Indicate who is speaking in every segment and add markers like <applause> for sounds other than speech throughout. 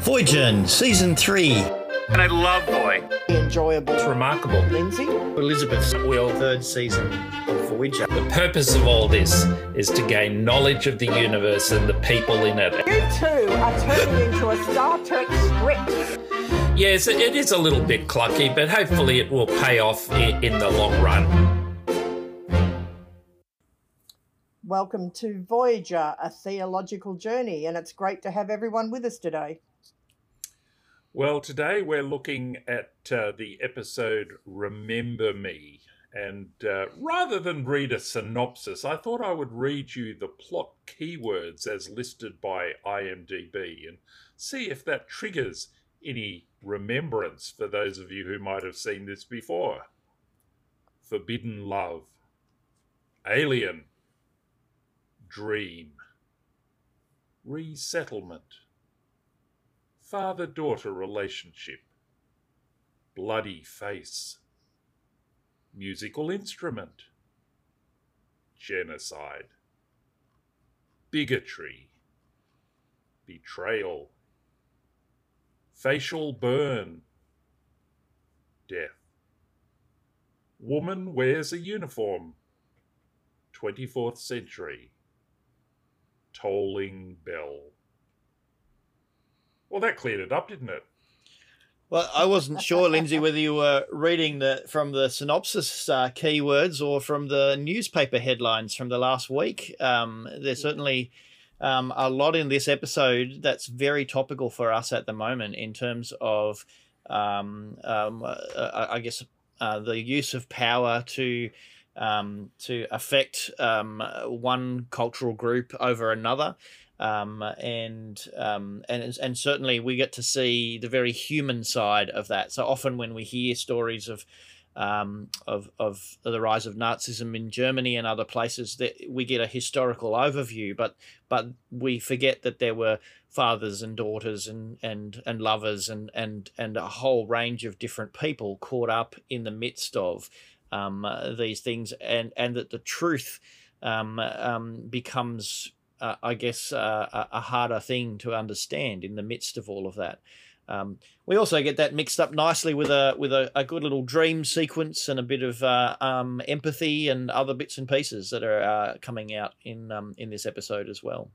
Speaker 1: Voyager, Season 3.
Speaker 2: And I love Boy.
Speaker 3: enjoyable.
Speaker 4: It's remarkable.
Speaker 3: Lindsay? Elizabeth.
Speaker 4: Elizabeth's Wheel, third season of Voyager.
Speaker 5: The purpose of all this is to gain knowledge of the universe and the people in it.
Speaker 3: You two are turning into a Star Trek script.
Speaker 5: Yes, it is a little bit clucky, but hopefully it will pay off in the long run.
Speaker 3: Welcome to Voyager, a theological journey, and it's great to have everyone with us today.
Speaker 6: Well, today we're looking at uh, the episode Remember Me. And uh, rather than read a synopsis, I thought I would read you the plot keywords as listed by IMDb and see if that triggers any remembrance for those of you who might have seen this before. Forbidden Love, Alien, Dream, Resettlement, father daughter relationship, bloody face, musical instrument, genocide, bigotry, betrayal, facial burn, death. Woman wears a uniform, 24th century, tolling bell. Well, that cleared it up, didn't it?
Speaker 4: Well, I wasn't sure, Lindsay, whether you were reading the from the synopsis uh, keywords or from the newspaper headlines from the last week. Um, there's certainly um, a lot in this episode that's very topical for us at the moment in terms of, um, um, uh, I guess, uh, the use of power to um, to affect um, one cultural group over another. Um, and um, and and certainly we get to see the very human side of that. So often when we hear stories of um, of of the rise of Nazism in Germany and other places, that we get a historical overview, but but we forget that there were fathers and daughters and and and lovers and and and a whole range of different people caught up in the midst of um, these things, and and that the truth um, um, becomes uh, I guess, uh, a, harder thing to understand in the midst of all of that. Um, we also get that mixed up nicely with a with a, a good little dream sequence and a bit of uh, um, empathy and other bits and pieces that are uh, coming out in um, in this episode as well.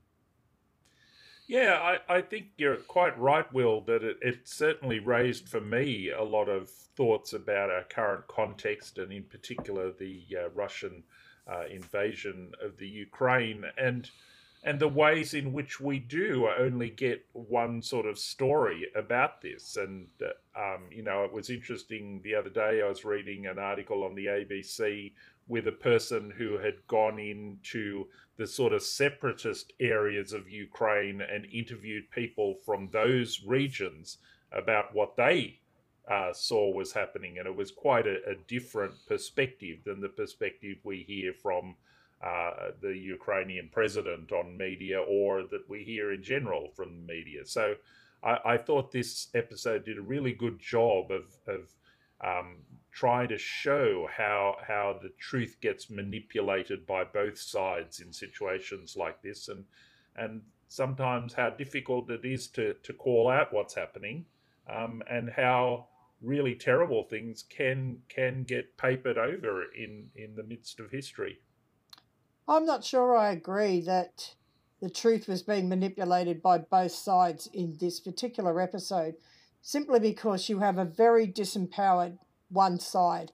Speaker 6: Yeah, I, I think you're quite right, Will, that it, it certainly raised for me a lot of thoughts about our current context and, in particular, the uh, Russian uh, invasion of the Ukraine. And and the ways in which we do only get one sort of story about this. And, uh, um, you know, it was interesting the other day, I was reading an article on the ABC with a person who had gone into the sort of separatist areas of Ukraine and interviewed people from those regions about what they uh, saw was happening. And it was quite a, a different perspective than the perspective we hear from uh, the Ukrainian president on media or that we hear in general from the media. So I, I thought this episode did a really good job of, of um, trying to show how how the truth gets manipulated by both sides in situations like this, and and sometimes how difficult it is to to call out what's happening, um, and how really terrible things can can get papered over in in the midst of history.
Speaker 3: I'm not sure I agree that the truth was being manipulated by both sides in this particular episode, simply because you have a very disempowered one side.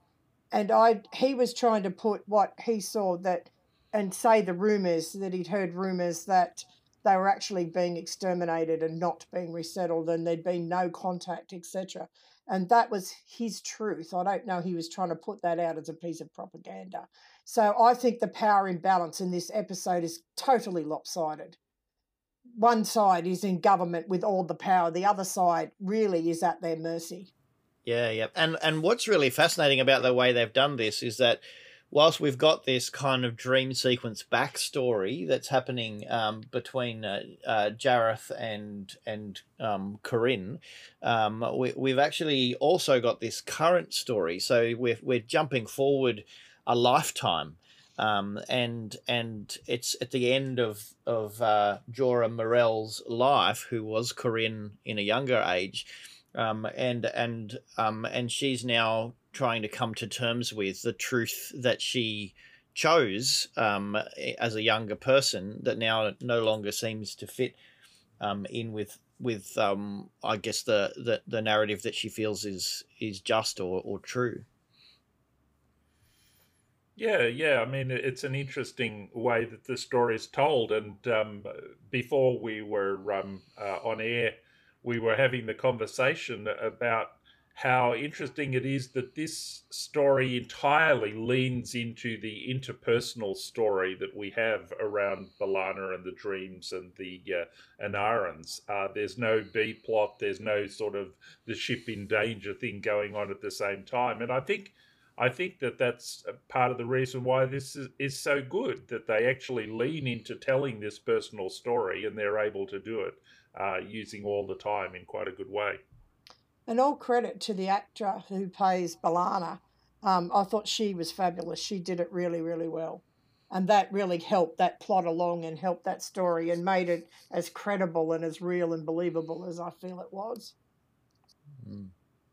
Speaker 3: And I he was trying to put what he saw that and say the rumors that he'd heard rumors that they were actually being exterminated and not being resettled and there'd been no contact, etc. And that was his truth. I don't know he was trying to put that out as a piece of propaganda. So I think the power imbalance in this episode is totally lopsided. One side is in government with all the power, the other side really is at their mercy.
Speaker 4: Yeah, yeah. And and what's really fascinating about the way they've done this is that whilst we've got this kind of dream sequence backstory that's happening um, between uh, uh, Jareth and and um, Corinne, um, we, we've actually also got this current story. So we're we're jumping forward a lifetime um, and and it's at the end of of uh, Jora Mirell's life, who was Corinne in a younger age, um, and and um, and she's now trying to come to terms with the truth that she chose um, as a younger person that now no longer seems to fit um, in with with um, I guess the, the the narrative that she feels is is just or, or true.
Speaker 6: Yeah, yeah. I mean, it's an interesting way that the story is told. And um, before we were um, uh, on air, we were having the conversation about how interesting it is that this story entirely leans into the interpersonal story that we have around B'Elanna and the dreams and the uh, Enarans. Uh, there's no B plot, there's no sort of the ship in danger thing going on at the same time. And I think I think that that's part of the reason why this is, is so good that they actually lean into telling this personal story and they're able to do it uh, using all the time in quite a good way.
Speaker 3: And all credit to the actor who plays B'Elanna. Um, I thought she was fabulous. She did it really, really well. And that really helped that plot along and helped that story and made it as credible and as real and believable as I feel it was.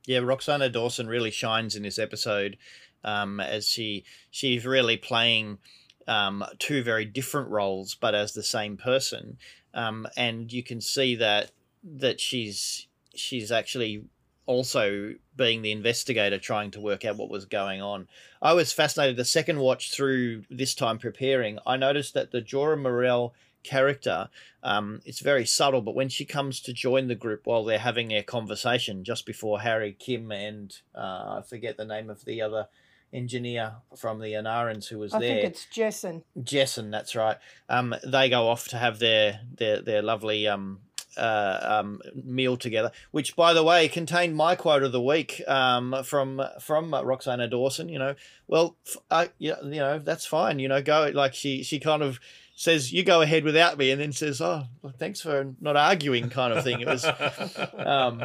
Speaker 4: Yeah, Roxann Dawson really shines in this episode um, as she she's really playing um, two very different roles, but as the same person, um, and you can see that that she's she's actually also being the investigator trying to work out what was going on. I was fascinated the second watch through this time preparing. I noticed that the Jora Mirell character. Um, it's very subtle, but when she comes to join the group while they're having their conversation just before Harry, Kim, and uh, I forget the name of the other engineer from the Enarans who was
Speaker 3: I
Speaker 4: there.
Speaker 3: I think it's Jessan.
Speaker 4: Jessan, that's right. Um, they go off to have their their their lovely um, uh, um, meal together, which, by the way, contained my quote of the week um, from from Roxann Dawson. You know, well, uh, you know, that's fine. You know, go like she she kind of says you go ahead without me and then says oh well, thanks for not arguing kind of thing it was um,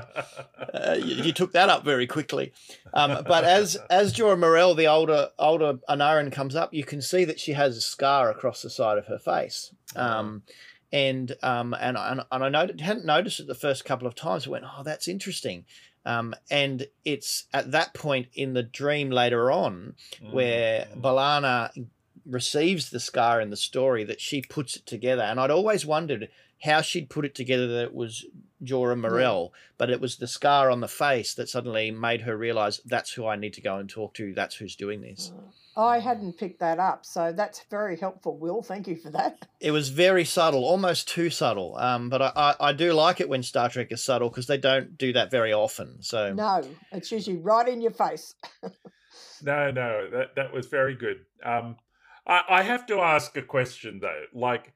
Speaker 4: uh, you, you, took that up very quickly um, but as as Jora Mirell the older older Enaran comes up you can see that she has a scar across the side of her face um, and um, and and, and I hadn't noticed it the first couple of times I went oh that's interesting um, and it's at that point in the dream later on where B'Elanna receives the scar in the story that she puts it together. And I'd always wondered how she'd put it together that it was Jora Mirell, yeah. but it was the scar on the face that suddenly made her realize that's who I need to go and talk to. That's who's doing this.
Speaker 3: I hadn't picked that up, so that's very helpful, Will. Thank you for that.
Speaker 4: It was very subtle, almost too subtle. Um, but I, I, I do like it when Star Trek is subtle because they don't do that very often. So
Speaker 3: no, it's usually right in your face. <laughs>
Speaker 6: no, no, that that was very good. Um, I, I have to ask a question though. Like,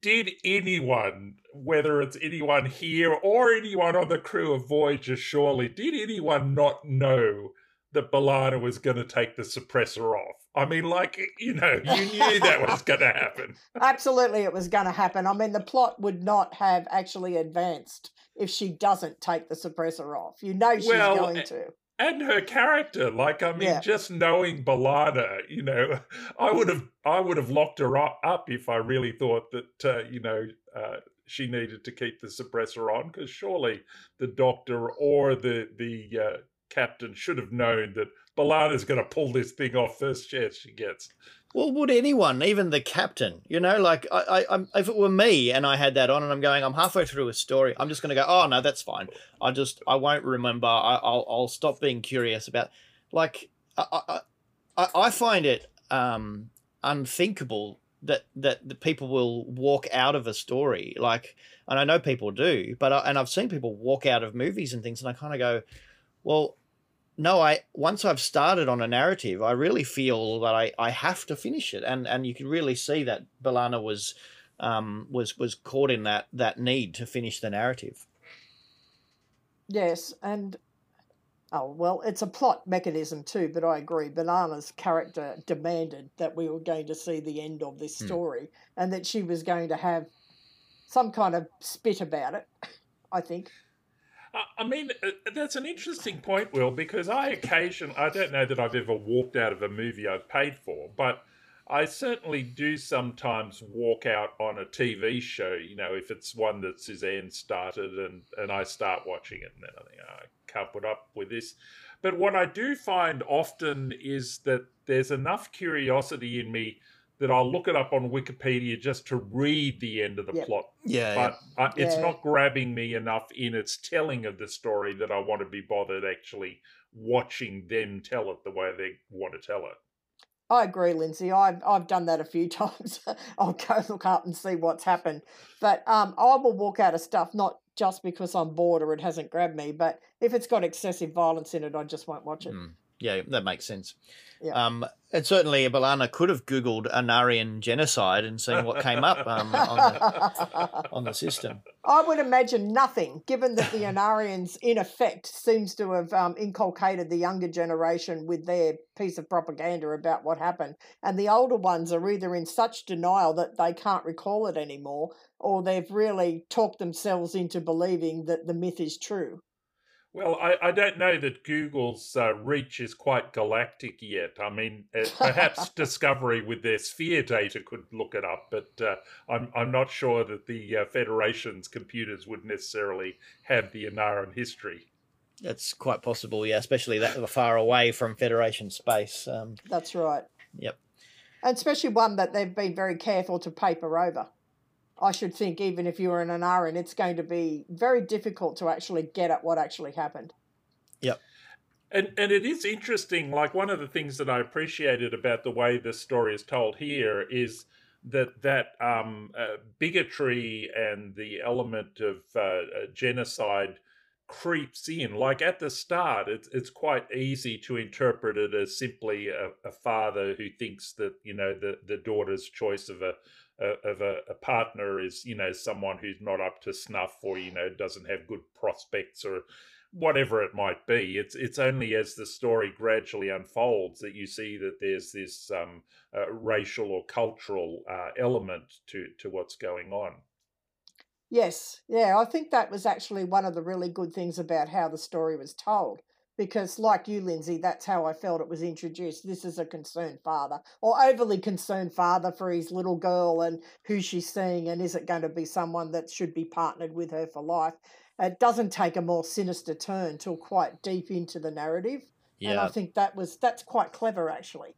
Speaker 6: did anyone, whether it's anyone here or anyone on the crew of Voyager, surely, did anyone not know that B'Elanna was going to take the suppressor off? I mean, like, you know, you knew that was <laughs> going to happen.
Speaker 3: Absolutely, it was going to happen. I mean, the plot would not have actually advanced if she doesn't take the suppressor off. You know she's well, going to
Speaker 6: and her character like i mean yeah. just knowing B'Elanna, you know i would have i would have locked her up if i really thought that uh, you know uh, she needed to keep the suppressor on because surely the doctor or the the uh, captain should have known that B'Elanna's going to pull this thing off first chance she gets
Speaker 4: well, would anyone, even the captain, you know, like I, I, I'm, if it were me and I had that on and I'm going, I'm halfway through a story, I'm just going to go, oh no, that's fine. I just, I won't remember. I, will I'll stop being curious about, like, I, I, I find it um, unthinkable that that the people will walk out of a story, like, and I know people do, but I, and I've seen people walk out of movies and things, and I kind of go, well, no, I once I've started on a narrative, I really feel that I, I have to finish it, and and you can really see that B'Elanna was um, was was caught in that that need to finish the narrative.
Speaker 3: Yes, and oh well, it's a plot mechanism too. But I agree, B'Elanna's character demanded that we were going to see the end of this hmm. story, mm. and that she was going to have some kind of spit about it. I think.
Speaker 6: I mean, uh, that's an interesting point, Will, because I occasion I don't know that I've ever walked out of a movie I've paid for, but I certainly do sometimes walk out on a TV show, you know, if it's one that Suzanne started and, and I start watching it and then I think, oh, I can't put up with this. But what I do find often is that there's enough curiosity in me that I'll look it up on Wikipedia just to read the end of the
Speaker 3: Yep.
Speaker 6: plot.
Speaker 4: Yeah,
Speaker 6: But uh, it's
Speaker 3: Yeah.
Speaker 6: not grabbing me enough in its telling of the story that I want to be bothered actually watching them tell it the way they want to tell it.
Speaker 3: I agree, Lindsay. I've I've done that a few <laughs> times. I'll go look up and see what's happened. But um, I will walk out of stuff not just because I'm bored or it hasn't grabbed me, but if it's got excessive violence in it, I just won't watch it.
Speaker 4: Mm. yeah, that makes sense.
Speaker 3: Yeah.
Speaker 4: Um, and certainly, B'Elanna could have Googled Anarian genocide and seen what came up um, on, the, on the system.
Speaker 3: I would imagine nothing, given that the Anarians, in effect, seems to have um, inculcated the younger generation with their piece of propaganda about what happened, and the older ones are either in such denial that they can't recall it anymore, or they've really talked themselves into believing that the myth is true.
Speaker 6: Well, I, I don't know that Google's uh, reach is quite galactic yet. I mean, uh, <laughs> perhaps Discovery with their sphere data could look it up, but uh, I'm I'm not sure that the uh, Federation's computers would necessarily have the Enaran history.
Speaker 4: That's quite possible, yeah, especially that far away from Federation space. Um,
Speaker 3: That's right.
Speaker 4: Yep.
Speaker 3: And especially one that they've been very careful to paper over. I should think, even if you're in an Enaran, it's going to be very difficult to actually get at what actually happened. Yep.
Speaker 6: And and it is interesting. Like one of the things that I appreciated about the way this story is told here is that that um, uh, bigotry and the element of uh, uh, genocide creeps in. Like at the start, it's it's quite easy to interpret it as simply a, a father who thinks that you know the the daughter's choice of a of a, a partner is you know someone who's not up to snuff or you know doesn't have good prospects or whatever it might be. It's it's only as the story gradually unfolds that you see that there's this um, uh, racial or cultural uh, element to to what's going on.
Speaker 3: Yes, yeah, I think that was actually one of the really good things about how the story was told. Because, like you, Lindsay, that's how I felt it was introduced. This is a concerned father, or overly concerned father for his little girl and who she's seeing, and is it going to be someone that should be partnered with her for life? It doesn't take a more sinister turn till quite deep into the narrative, and I think that was that's quite clever, actually.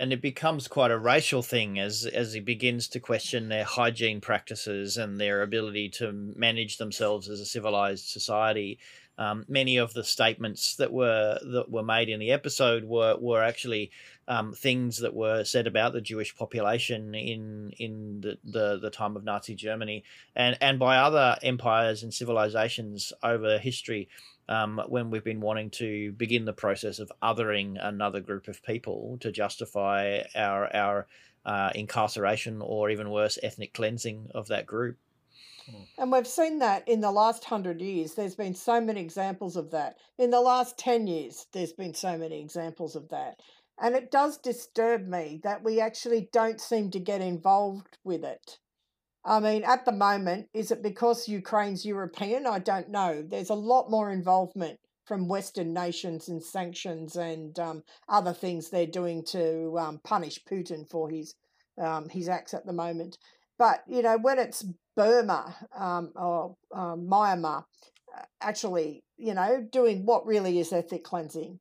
Speaker 4: And it becomes quite a racial thing as as he begins to question their hygiene practices and their ability to manage themselves as a civilized society. Um, many of the statements that were that were made in the episode were were actually um, things that were said about the Jewish population in in the, the, the time of Nazi Germany and and by other empires and civilizations over history um, when we've been wanting to begin the process of othering another group of people to justify our our uh, incarceration or even worse ethnic cleansing of that group.
Speaker 3: And we've seen that in the last hundred years. There's been so many examples of that. In the last 10 years, there's been so many examples of that. And it does disturb me that we actually don't seem to get involved with it. I mean, at the moment, is it because Ukraine's European? I don't know. There's a lot more involvement from Western nations and sanctions and um, other things they're doing to um, punish Putin for his um, his acts at the moment. But you know, when it's Burma um, or um, Myanmar, uh, actually, you know, doing what really is ethnic cleansing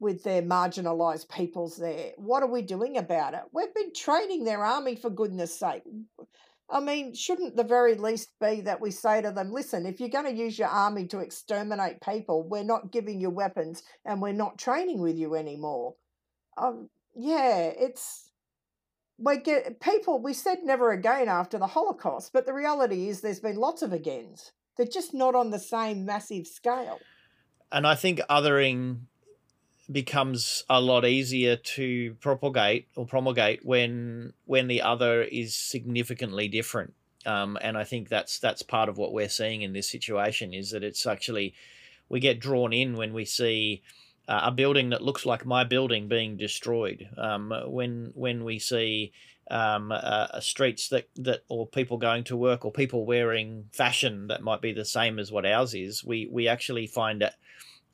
Speaker 3: with their marginalised peoples there. What are we doing about it? We've been training their army for goodness sake. I mean, shouldn't the very least be that we say to them, listen, if you're going to use your army to exterminate people, we're not giving you weapons and we're not training with you anymore. Um, yeah, it's we get people. We said never again after the Holocaust, but the reality is there's been lots of agains. They're just not on the same massive scale.
Speaker 4: And I think othering becomes a lot easier to propagate or promulgate when when the other is significantly different. Um, and I think that's that's part of what we're seeing in this situation is that it's actually we get drawn in when we see uh, a building that looks like my building being destroyed. Um, when when we see um, uh, streets that that or people going to work or people wearing fashion that might be the same as what ours is, we we actually find it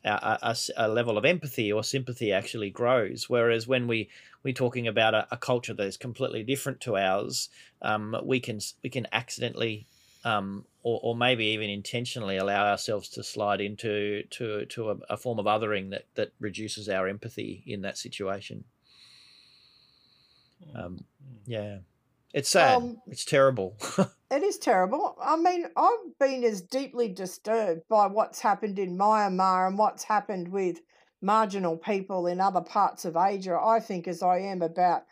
Speaker 4: a, a, a, level of empathy or sympathy actually grows. Whereas when we we're talking about a, a culture that is completely different to ours, um, we can we can accidentally um, or, or maybe even intentionally allow ourselves to slide into to to a, a form of othering that that reduces our empathy in that situation. Hmm. Um, yeah. It's sad. Um, it's terrible. <laughs>
Speaker 3: it is terrible. I mean, I've been as deeply disturbed by what's happened in Myanmar and what's happened with marginal people in other parts of Asia, I think, as I am about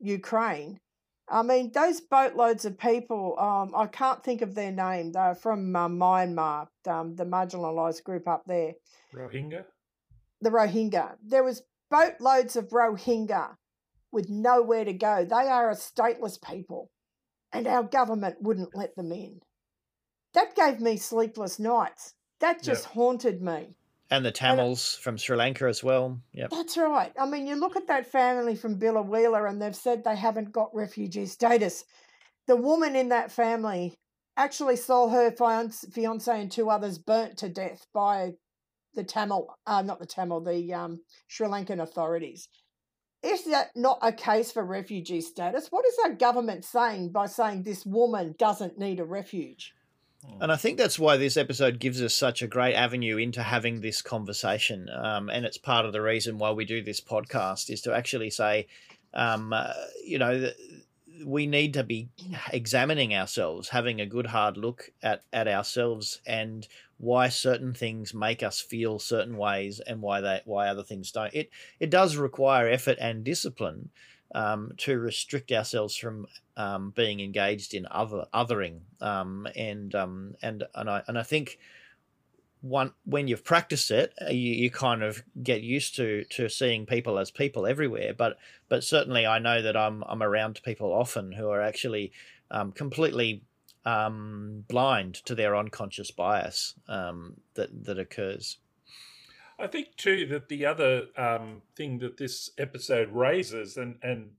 Speaker 3: Ukraine. I mean, those boatloads of people, um, I can't think of their name. They're from uh, Myanmar, um, the marginalised group up there.
Speaker 6: Rohingya?
Speaker 3: The Rohingya. There was boatloads of Rohingya with nowhere to go. They are a stateless people, and our government wouldn't let them in. That gave me sleepless nights. That just yep. haunted me.
Speaker 4: And the Tamils and, from Sri Lanka as well.
Speaker 3: Yep. That's right. I mean, you look at that family from Biloela and they've said they haven't got refugee status. The woman in that family actually saw her fiance, fiance and two others burnt to death by the Tamil, uh, not the Tamil, the um, Sri Lankan authorities. Is that not a case for refugee status? What is our government saying by saying this woman doesn't need a refuge?
Speaker 4: And I think that's why this episode gives us such a great avenue into having this conversation. Um, and it's part of the reason why we do this podcast is to actually say, um, uh, you know, we need to be examining ourselves, having a good hard look at, at ourselves and why certain things make us feel certain ways and why they why other things don't. It it does require effort and discipline um, to restrict ourselves from um, being engaged in other othering um, and um, and and I and I think one when you've practiced it, uh, you, you kind of get used to to seeing people as people everywhere. But but certainly, I know that I'm I'm around people often who are actually um, completely um, blind to their unconscious bias um, that that occurs.
Speaker 6: I think too that the other um, thing that this episode raises, and and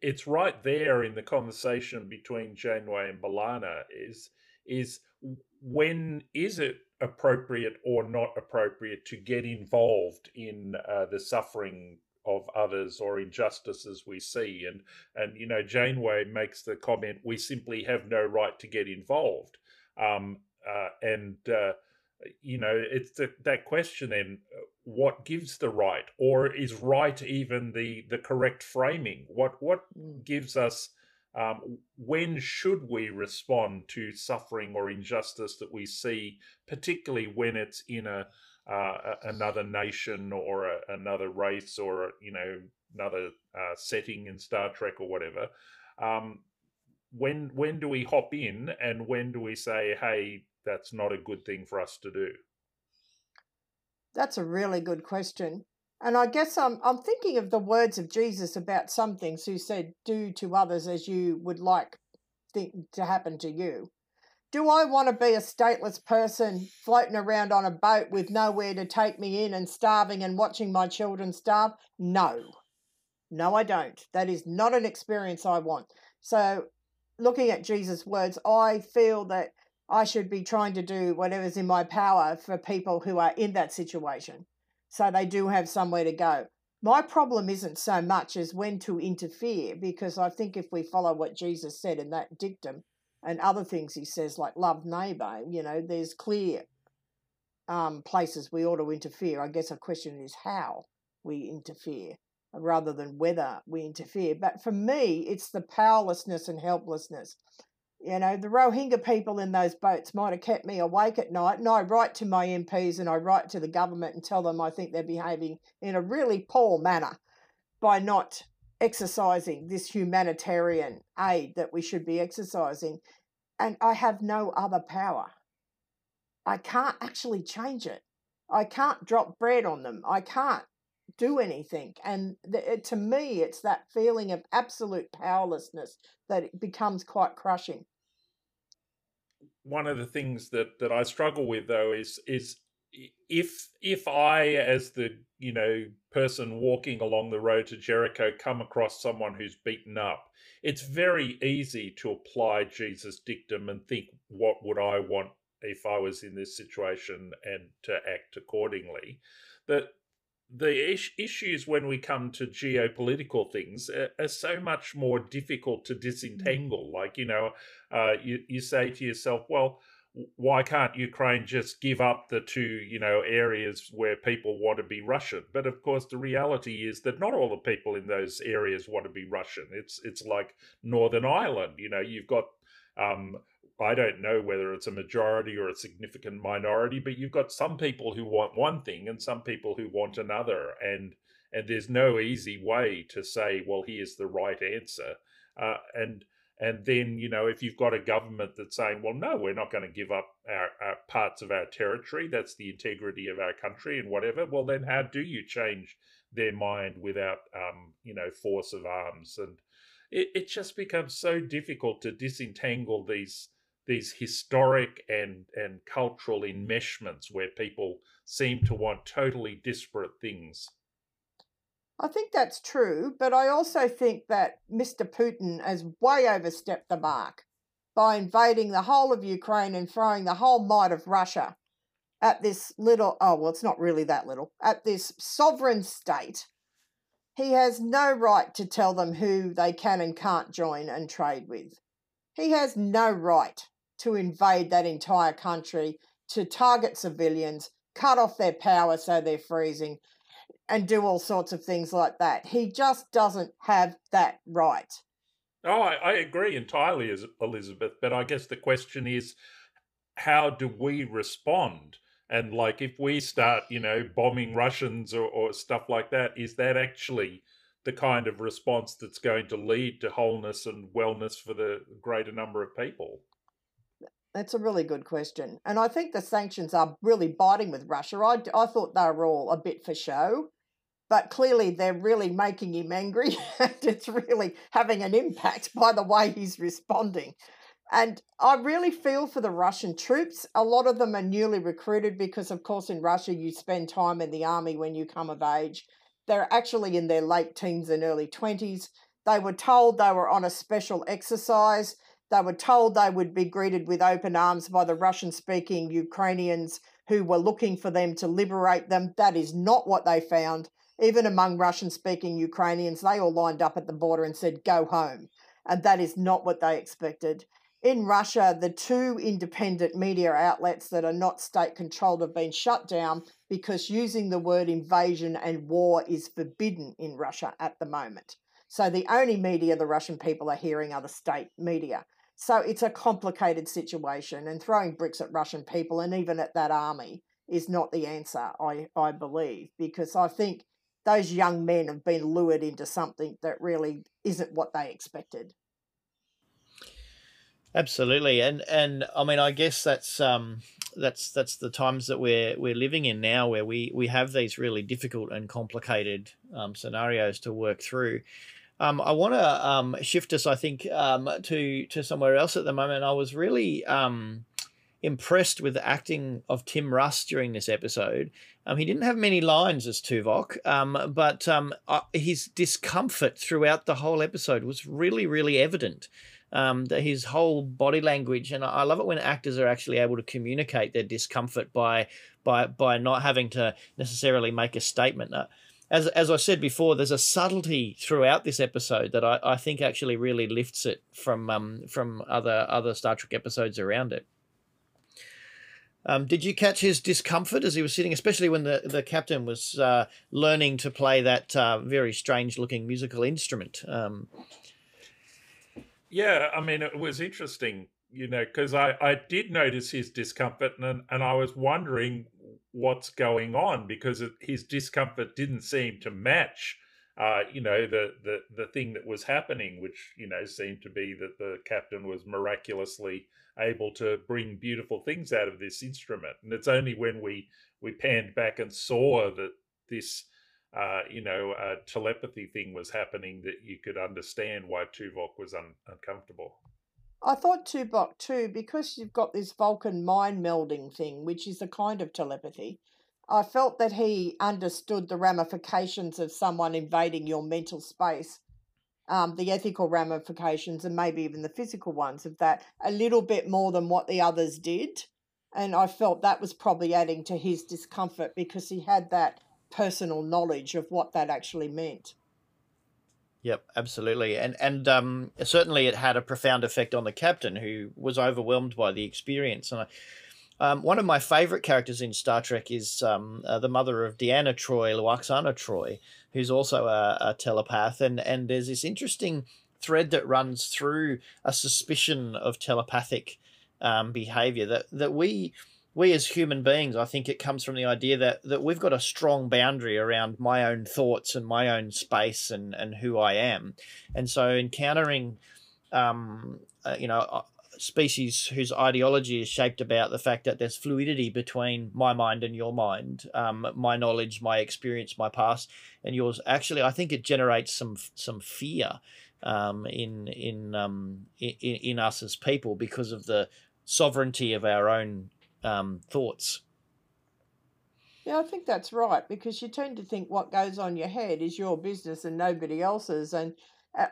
Speaker 6: it's right there in the conversation between Janeway and B'Elanna, is is when is it appropriate or not appropriate to get involved in uh, the suffering of others or injustices we see. And and you know Janeway makes the comment we simply have no right to get involved. Um, uh, and uh, you know it's the, that question then what gives the right? Or is right even the the correct framing? What what mm. gives us um, when should we respond to suffering or injustice that we see, particularly when it's in a uh, another nation or a, another race or you know another uh, setting in Star Trek or whatever? Um, when when do we hop in and when do we say, "Hey, that's not a good thing for us to do"?
Speaker 3: That's a really good question. And I guess I'm I'm thinking of the words of Jesus about some things who said, "Do to others as you would like think to happen to you." Do I want to be a stateless person floating around on a boat with nowhere to take me in and starving and watching my children starve? No. No, I don't. That is not an experience I want. So, looking at Jesus' words, I feel that I should be trying to do whatever's in my power for people who are in that situation so they do have somewhere to go. My problem isn't so much as when to interfere, because I think if we follow what Jesus said in that dictum and other things he says, like love neighbour, you know, there's clear um, places we ought to interfere. I guess a question is how we interfere rather than whether we interfere. But for me, it's the powerlessness and helplessness. You know, the Rohingya people in those boats might have kept me awake at night, and I write to my MPs and I write to the government and tell them I think they're behaving in a really poor manner by not exercising this humanitarian aid that we should be exercising. And I have no other power. I can't actually change it. I can't drop bread on them. I can't do anything. And the, to me, it's that feeling of absolute powerlessness that becomes quite crushing.
Speaker 6: One of the things that, that I struggle with though is is if if I as the you know person walking along the road to Jericho come across someone who's beaten up, it's very easy to apply Jesus' dictum and think, what would I want if I was in this situation and to act accordingly. That the is- issues when we come to geopolitical things are, are, so much more difficult to disentangle. Like, you know, uh, you, you say to yourself, well, why can't Ukraine just give up the two, you know, areas where people want to be Russian? But of course, the reality is that not all the people in those areas want to be Russian. It's it's like Northern Ireland. You know, you've got um, I don't know whether it's a majority or a significant minority, but you've got some people who want one thing and some people who want another, and and there's no easy way to say, well, here's the right answer, uh, and and then you know if you've got a government that's saying, well, no, we're not going to give up our, our parts of our territory, that's the integrity of our country and whatever. Well, then how do you change their mind without um, you know force of arms and it, it just becomes so difficult to disentangle these these historic and and cultural enmeshments where people seem to want totally disparate things.
Speaker 3: I think that's true, but I also think that Mr. Putin has way overstepped the mark by invading the whole of Ukraine and throwing the whole might of Russia at this little, oh, well, it's not really that little, at this sovereign state. He has no right to tell them who they can and can't join and trade with. He has no right to invade that entire country, to target civilians, cut off their power so they're freezing, and do all sorts of things like that. He just doesn't have that right.
Speaker 6: Oh, I, I agree entirely, Elizabeth. But I guess the question is, how do we respond? And like, if we start, you know, bombing Russians or, or stuff like that, is that actually the kind of response that's going to lead to wholeness and wellness for the greater number of people?
Speaker 3: That's a really good question. And I think the sanctions are really biting with Russia. I, I thought they were all a bit for show, but clearly they're really making him angry <laughs> and it's really having an impact by the way he's responding. And I really feel for the Russian troops. A lot of them are newly recruited because, of course, in Russia, you spend time in the army when you come of age. They're actually in their late teens and early 20s. They were told they were on a special exercise they were told they would be greeted with open arms by the Russian speaking Ukrainians who were looking for them to liberate them. That is not what they found. Even among Russian speaking Ukrainians, they all lined up at the border and said, go home. And that is not what they expected. In Russia, the two independent media outlets that are not state controlled have been shut down because using the word invasion and war is forbidden in Russia at the moment. So the only media the Russian people are hearing are the state media. So it's a complicated situation, and throwing bricks at Russian people and even at that army is not the answer, I, I believe, because I think those young men have been lured into something that really isn't what they expected.
Speaker 4: Absolutely, and and I mean, I guess that's um, that's that's the times that we're we're living in now, where we we have these really difficult and complicated um, scenarios to work through. Um, I want to um, shift us, I think, um, to to somewhere else at the moment. I was really um, impressed with the acting of Tim Russ during this episode. Um, he didn't have many lines as Tuvok, um, but uh, his discomfort throughout the whole episode was really, really evident. that his whole body language, and I love it when actors are actually able to communicate their discomfort by by by not having to necessarily make a statement. Uh, as as I said before, there's a subtlety throughout this episode that I, I think actually really lifts it from um, from other other Star Trek episodes around it. Um, did you catch his discomfort as he was sitting, especially when the, the captain was uh, learning to play that uh, very strange looking musical instrument? Um,
Speaker 6: yeah, I mean, it was interesting, you know, because I, I did notice his discomfort and, and I was wondering what's going on because his discomfort didn't seem to match uh, you know the, the the thing that was happening which you know seemed to be that the captain was miraculously able to bring beautiful things out of this instrument and it's only when we we panned back and saw that this uh, you know uh, telepathy thing was happening that you could understand why Tuvok was un- uncomfortable
Speaker 3: I thought Tuvok too, because you've got this Vulcan mind melding thing, which is a kind of telepathy. I felt that he understood the ramifications of someone invading your mental space, um, the ethical ramifications, and maybe even the physical ones of that, a little bit more than what the others did. And I felt that was probably adding to his discomfort because he had that personal knowledge of what that actually meant.
Speaker 4: Yep, absolutely, and and um, certainly it had a profound effect on the captain, who was overwhelmed by the experience. And I, um, one of my favorite characters in Star Trek is um, uh, the mother of Deanna Troi, Lwaxana Troi, who's also a, a, telepath, and and there's this interesting thread that runs through a suspicion of telepathic um, behavior that that we we as human beings, I think it comes from the idea that that we've got a strong boundary around my own thoughts and my own space and and who I am, and so encountering, um, uh, you know, species whose ideology is shaped about the fact that there's fluidity between my mind and your mind, um, my knowledge, my experience, my past, and yours. Actually, I think it generates some some fear um, in in, um, in in us as people because of the sovereignty of our own um, thoughts.
Speaker 3: Yeah, I think that's right because you tend to think what goes on your head is your business and nobody else's, and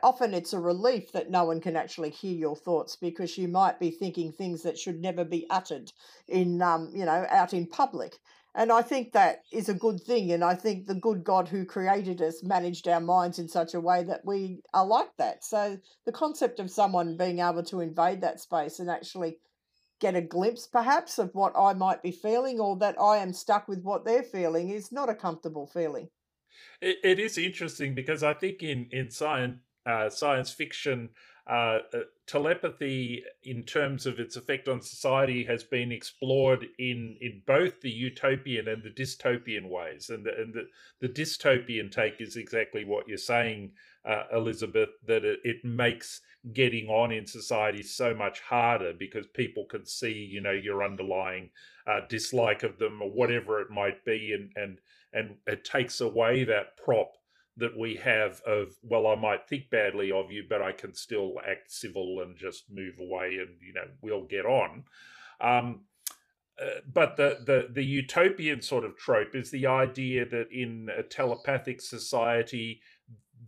Speaker 3: often it's a relief that no one can actually hear your thoughts because you might be thinking things that should never be uttered in um, you know out in public. And i think that is a good thing and i think the good god who created us managed our minds in such a way that we are like that. So the concept of someone being able to invade that space and actually get a glimpse perhaps of what i might be feeling or that i am stuck with what they're feeling is not a comfortable feeling.
Speaker 6: It, it is interesting because I think in in science uh, science fiction, uh, uh, telepathy, in terms of its effect on society, has been explored in in both the utopian and the dystopian ways. And the, and the, the dystopian take is exactly what you're saying, uh, Elizabeth, that it, it makes getting on in society so much harder because people can see, you know, your underlying uh, dislike of them or whatever it might be, and and and it takes away that prop that we have of well i might think badly of you but i can still act civil and just move away and you know we'll get on um, uh, but the, the the utopian sort of trope is the idea that in a telepathic society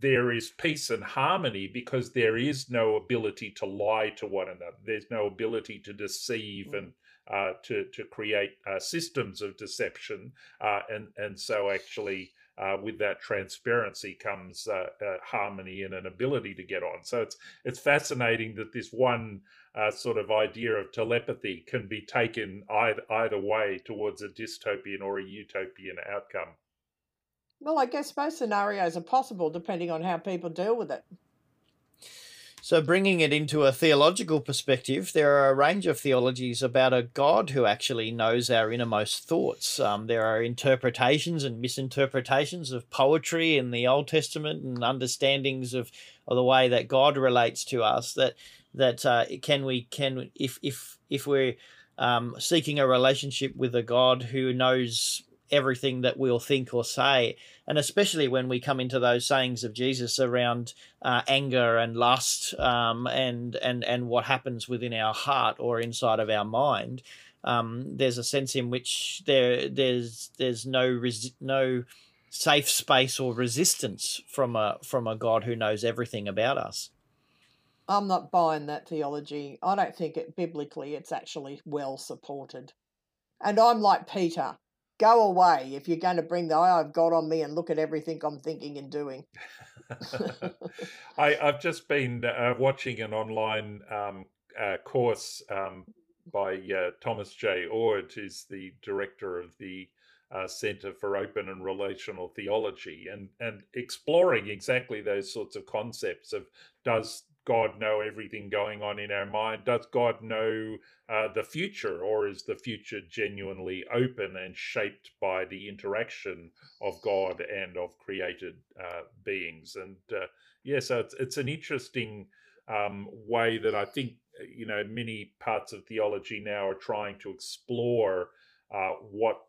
Speaker 6: there is peace and harmony because there is no ability to lie to one another. There's no ability to deceive and uh, to to create uh, systems of deception, uh, and and so actually uh, with that transparency comes uh, uh, harmony and an ability to get on. So it's it's fascinating that this one uh, sort of idea of telepathy can be taken either either way towards a dystopian or a utopian outcome.
Speaker 3: Well, I guess both scenarios are possible depending on how people deal with it.
Speaker 4: So, bringing it into a theological perspective, there are a range of theologies about a God who actually knows our innermost thoughts. Um, there are interpretations and misinterpretations of poetry in the Old Testament and understandings of, of the way that God relates to us. That that uh, can we can if if if we're um, seeking a relationship with a God who knows everything that we'll think or say. And especially when we come into those sayings of Jesus around uh, anger and lust um, and, and, and what happens within our heart or inside of our mind, um, there's a sense in which there there's there's no res- no safe space or resistance from a from a God who knows everything about us.
Speaker 3: I'm not buying that theology. I don't think it biblically it's actually well supported. And I'm like Peter go away if you're going to bring the eye of God on me and look at everything I'm thinking and doing. <laughs>
Speaker 6: I, have just been uh, watching an online um, uh, course um, by uh, Thomas J. Oord, who's the director of the uh, Center for Open and Relational Theology, and and exploring exactly those sorts of concepts of does God know everything going on in our mind? Does God know uh, the future, or is the future genuinely open and shaped by the interaction of God and of created uh, beings? And uh, yeah, so it's it's an interesting um, way that I think you know many parts of theology now are trying to explore uh, what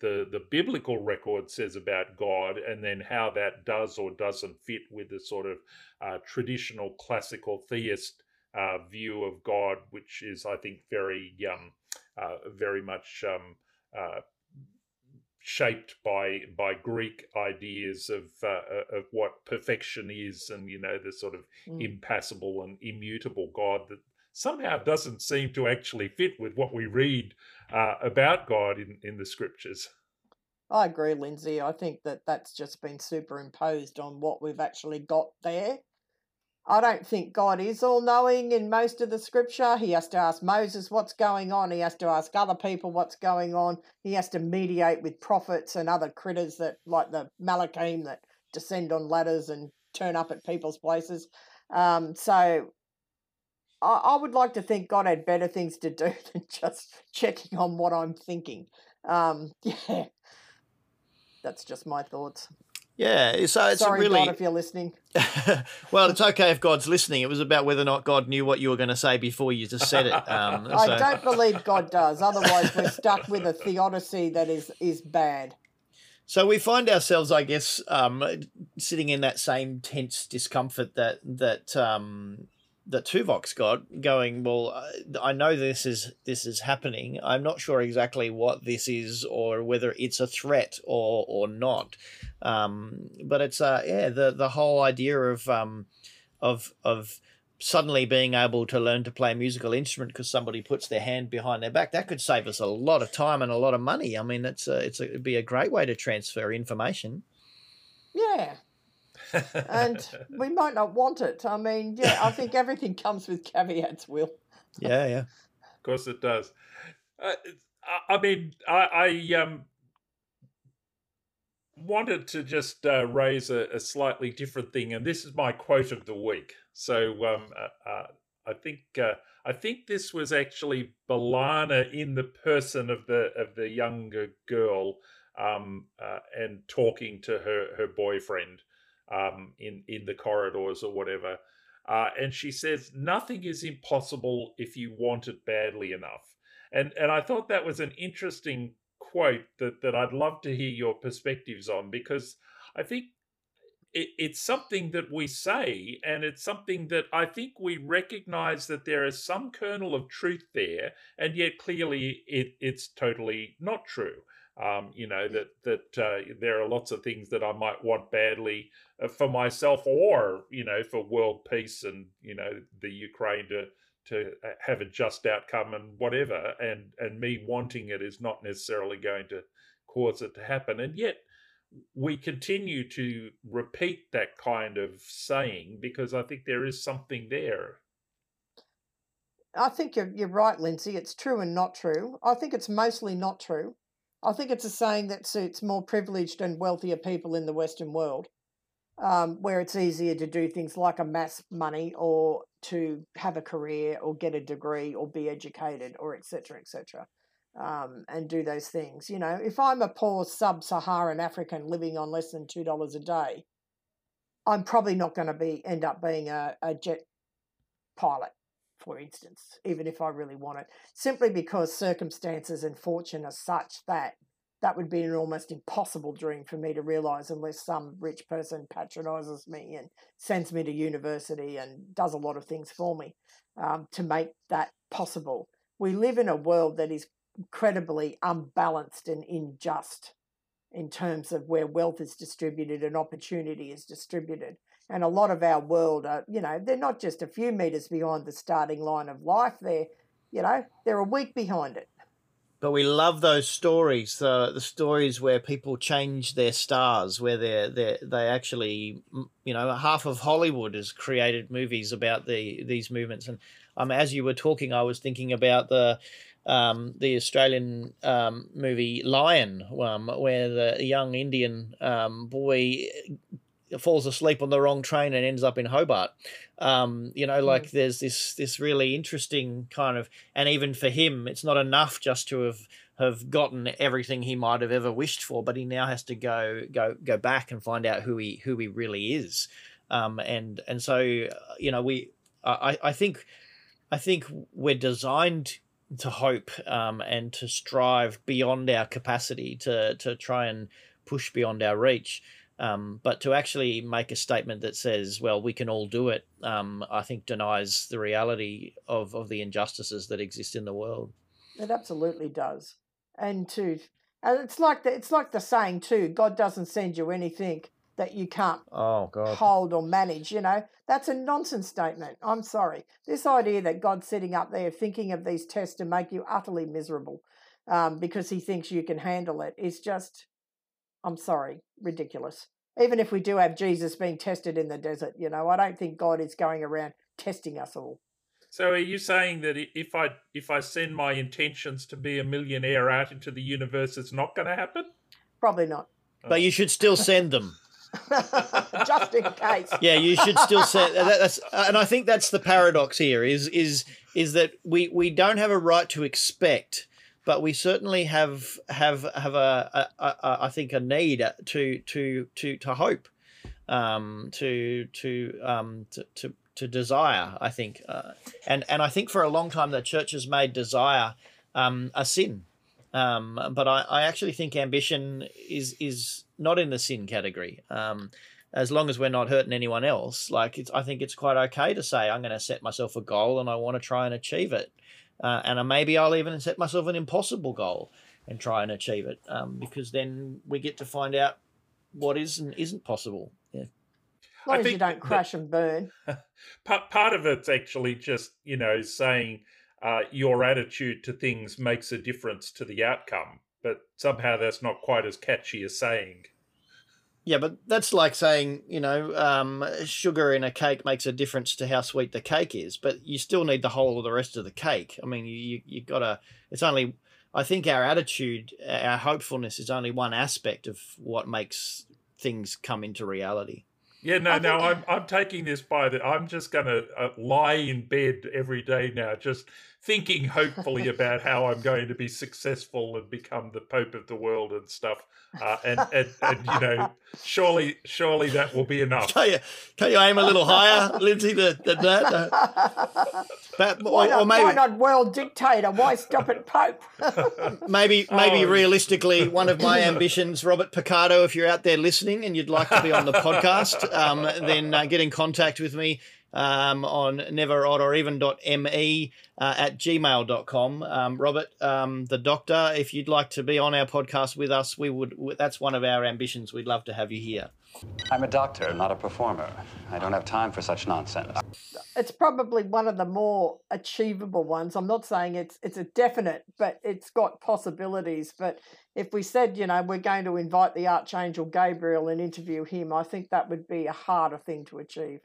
Speaker 6: the the biblical record says about God, and then how that does or doesn't fit with the sort of uh, traditional classical theist uh, view of God, which is, I think, very um, uh, very much um, uh, shaped by by Greek ideas of uh, of what perfection is, and you know the sort of mm. impassible and immutable God that somehow doesn't seem to actually fit with what we read uh, about God in, in the scriptures.
Speaker 3: I agree, Lindsay. I think that that's just been superimposed on what we've actually got there. I don't think God is all knowing in most of the scripture. He has to ask Moses what's going on. He has to ask other people what's going on. He has to mediate with prophets and other critters that, like the Malachim, that descend on ladders and turn up at people's places. Um, so I, I would like to think God had better things to do <laughs> than just checking on what I'm thinking. Um, <laughs> yeah, that's just my thoughts.
Speaker 4: Yeah, so it's
Speaker 3: Sorry,
Speaker 4: really
Speaker 3: God, if you're listening. <laughs>
Speaker 4: well, it's okay if God's listening. It was about whether or not God knew what you were going to say before you just said it. Um,
Speaker 3: I
Speaker 4: so-
Speaker 3: don't believe God does. Otherwise, we're stuck with a theodicy that is is bad.
Speaker 4: So we find ourselves, I guess, um, sitting in that same tense discomfort that that um, that Tuvok's got, going. Well, I- I know this is this is happening. I'm not sure exactly what this is, or whether it's a threat or or not. Um, but it's uh, yeah, the the whole idea of um, of of suddenly being able to learn to play a musical instrument because somebody puts their hand behind their back that could save us a lot of time and a lot of money i mean it's a, it's a, it'd be a great way to transfer information
Speaker 3: Yeah, and we might not want it. I mean, yeah, I think <laughs> everything comes with caveats. Will
Speaker 4: yeah yeah
Speaker 6: Of course, it does. Uh, I, I mean, I, I um wanted to just uh, raise a, a slightly different thing, and this is my quote of the week. So um, uh, uh, I think uh, I think this was actually B'Elanna in the person of the of the younger girl, um, uh, and talking to her her boyfriend um, in in the corridors or whatever. Uh, and she says, "Nothing is impossible if you want it badly enough." And and I thought that was an interesting quote that that I'd love to hear your perspectives on because I think it, it's something that we say, and it's something that I think we recognize that there is some kernel of truth there, and yet clearly it, it's totally not true. Um, you know that that uh, there are lots of things that I might want badly uh, for myself, or you know, for world peace and you know the Ukraine to to uh, have a just outcome and whatever, and and me wanting it is not necessarily going to cause it to happen, and yet we continue to repeat that kind of saying because I think there is something there.
Speaker 3: I think you're you're right, Lindsay. It's true and not true. I think it's mostly not true. I think it's a saying that suits more privileged and wealthier people in the Western world, um, where it's easier to do things like amass money or to have a career or get a degree or be educated or etc. etc. Um, and do those things. You know, if I'm a poor sub-Saharan African living on less than two dollars a day, I'm probably not going to be end up being a, a jet pilot for instance, even if I really want it, simply because circumstances and fortune are such that that would be an almost impossible dream for me to realize unless some rich person patronizes me and sends me to university and does a lot of things for me um, to make that possible. We live in a world that is incredibly unbalanced and unjust in terms of where wealth is distributed and opportunity is distributed and a lot of our world are, you know, they're not just a few meters behind the starting line of life. They're, you know, they're a week behind it.
Speaker 4: But we love those stories, the the stories where people change their stars, where they they they actually, you know, half of Hollywood has created movies about the these movements. And um, as you were talking, I was thinking about the um, the Australian um, movie Lion, um, where the young Indian um, boy falls asleep on the wrong train and ends up in Hobart. Um, you know, like there's this this really interesting kind of, and even for him, it's not enough just to have have gotten everything he might have ever wished for, but he now has to go go go back and find out who he who he really is. Um, and and so you know we I I think I think we're designed to hope um, and to strive beyond our capacity to to try and push beyond our reach. Um, but to actually make a statement that says, well, we can all do it, um, I think denies the reality of, of the injustices that exist in the world.
Speaker 3: It absolutely does. And to, and it's like the, it's like the saying too, God doesn't send you anything that you can't
Speaker 4: Oh, God.
Speaker 3: hold or manage. You know, that's a nonsense statement. I'm sorry. This idea that God's sitting up there thinking of these tests to make you utterly miserable um, because he thinks you can handle it is just, I'm sorry, ridiculous. Even if we do have Jesus being tested in the desert, you know, I don't think God is going around testing us all.
Speaker 6: So are you saying that if I if I send my intentions to be a millionaire out into the universe, it's not going to happen?
Speaker 3: Probably not.
Speaker 4: But you should still send them. <laughs>
Speaker 3: Just in case.
Speaker 4: Yeah, you should still send. <laughs> That, that's and I think that's the paradox here is is is that we we don't have a right to expect, but we certainly have have have a, a, a I think a need to to to to hope, um, to to um to, to to desire. I think, uh, and and I think for a long time the church has made desire um, a sin. Um, but I, I actually think ambition is is not in the sin category. Um, as long as we're not hurting anyone else, like I think it's quite okay to say I'm going to set myself a goal and I want to try and achieve it, uh, and maybe I'll even set myself an impossible goal and try and achieve it, um, because then we get to find out what is and isn't possible. Yeah.
Speaker 3: As long
Speaker 6: I
Speaker 3: as you don't
Speaker 6: that-
Speaker 3: crash and burn. <laughs>
Speaker 6: Part part of it's actually just you know saying uh, your attitude to things makes a difference to the outcome, but somehow that's not quite as catchy as saying.
Speaker 4: Yeah, but that's like saying, you know, um, sugar in a cake makes a difference to how sweet the cake is, but you still need the whole of the rest of the cake. I mean, you you, you gotta. It's only. I think our attitude, our hopefulness, is only one aspect of what makes things come into reality.
Speaker 6: Yeah, no,
Speaker 3: I
Speaker 6: no, I'm I'm taking this by the. I'm just gonna uh, lie in bed every day now, just thinking hopefully about how I'm going to be successful and become the pope of the world and stuff. Uh, and, and and you know, surely surely that will be enough.
Speaker 4: Can you, can you aim a little higher, Lindsay, than, than that? Uh, but, <laughs>
Speaker 3: why,
Speaker 4: or,
Speaker 3: not,
Speaker 4: or maybe,
Speaker 3: why not world dictator? Why stop at Pope? <laughs> <laughs>
Speaker 4: maybe, maybe
Speaker 6: Oh.
Speaker 4: realistically, one of my ambitions, Robert Picardo, if you're out there listening and you'd like to be on the podcast, um, then uh, get in contact with me um, on never odd or even me uh, at gmail.com. Um, Robert, um, the doctor, if you'd like to be on our podcast with us, we would. That's one of our ambitions. We'd love to have you here.
Speaker 7: I'm a doctor, not a performer. I don't have time for such nonsense.
Speaker 3: it's probably one of the more achievable ones. I'm not saying it's it's a definite, but it's got possibilities. But if we said, you know, we're going to invite the Archangel Gabriel and interview him, I think that would be a harder thing to achieve.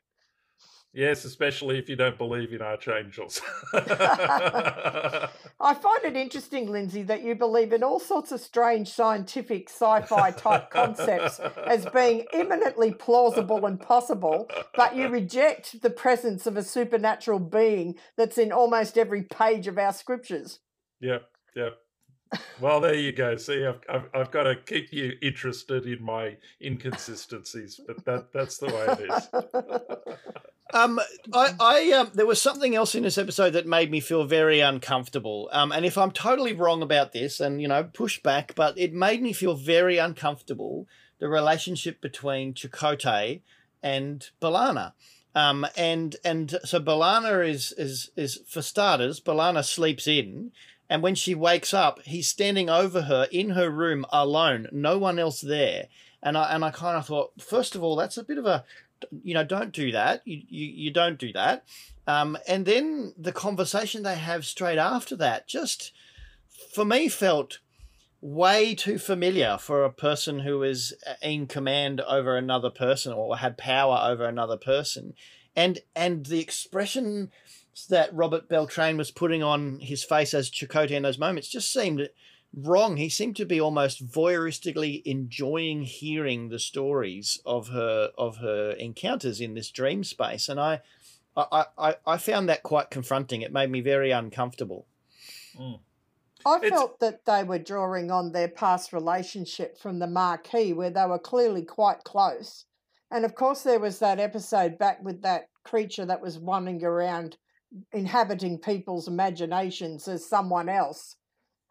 Speaker 6: Yes, especially if you don't believe in archangels. <laughs> <laughs>
Speaker 3: I find it interesting, Lindsay, that you believe in all sorts of strange scientific sci-fi type concepts as being eminently plausible and possible, but you reject the presence of a supernatural being that's in almost every page of our scriptures.
Speaker 6: Yep, yep. Well, there you go. See, I've, I've, I've got to keep you interested in my inconsistencies, but that that's the way it is. <laughs>
Speaker 4: Um, I, I um, there was something else in this episode that made me feel very uncomfortable. Um, and if I'm totally wrong about this, and you know, push back, but it made me feel very uncomfortable. The relationship between Chakotay and B'Elanna. Um, and and so B'Elanna is is is for starters, B'Elanna sleeps in, and when she wakes up, he's standing over her in her room alone, no one else there. And I and I kind of thought, first of all, that's a bit of a you know, don't do that. You you, you don't do that. Um, and then the conversation they have straight after that just for me felt way too familiar for a person who is in command over another person or had power over another person. And and the expression that Robert Beltran was putting on his face as Chakotay in those moments just seemed wrong. He seemed to be almost voyeuristically enjoying hearing the stories of her of her encounters in this dream space, and I, I, I, I found that quite confronting. It made me very uncomfortable. Mm.
Speaker 3: I
Speaker 6: It's-
Speaker 3: felt that they were drawing on their past relationship from the Maquis, where they were clearly quite close. And of course, there was that episode back with that creature that was wandering around, inhabiting people's imaginations as someone else.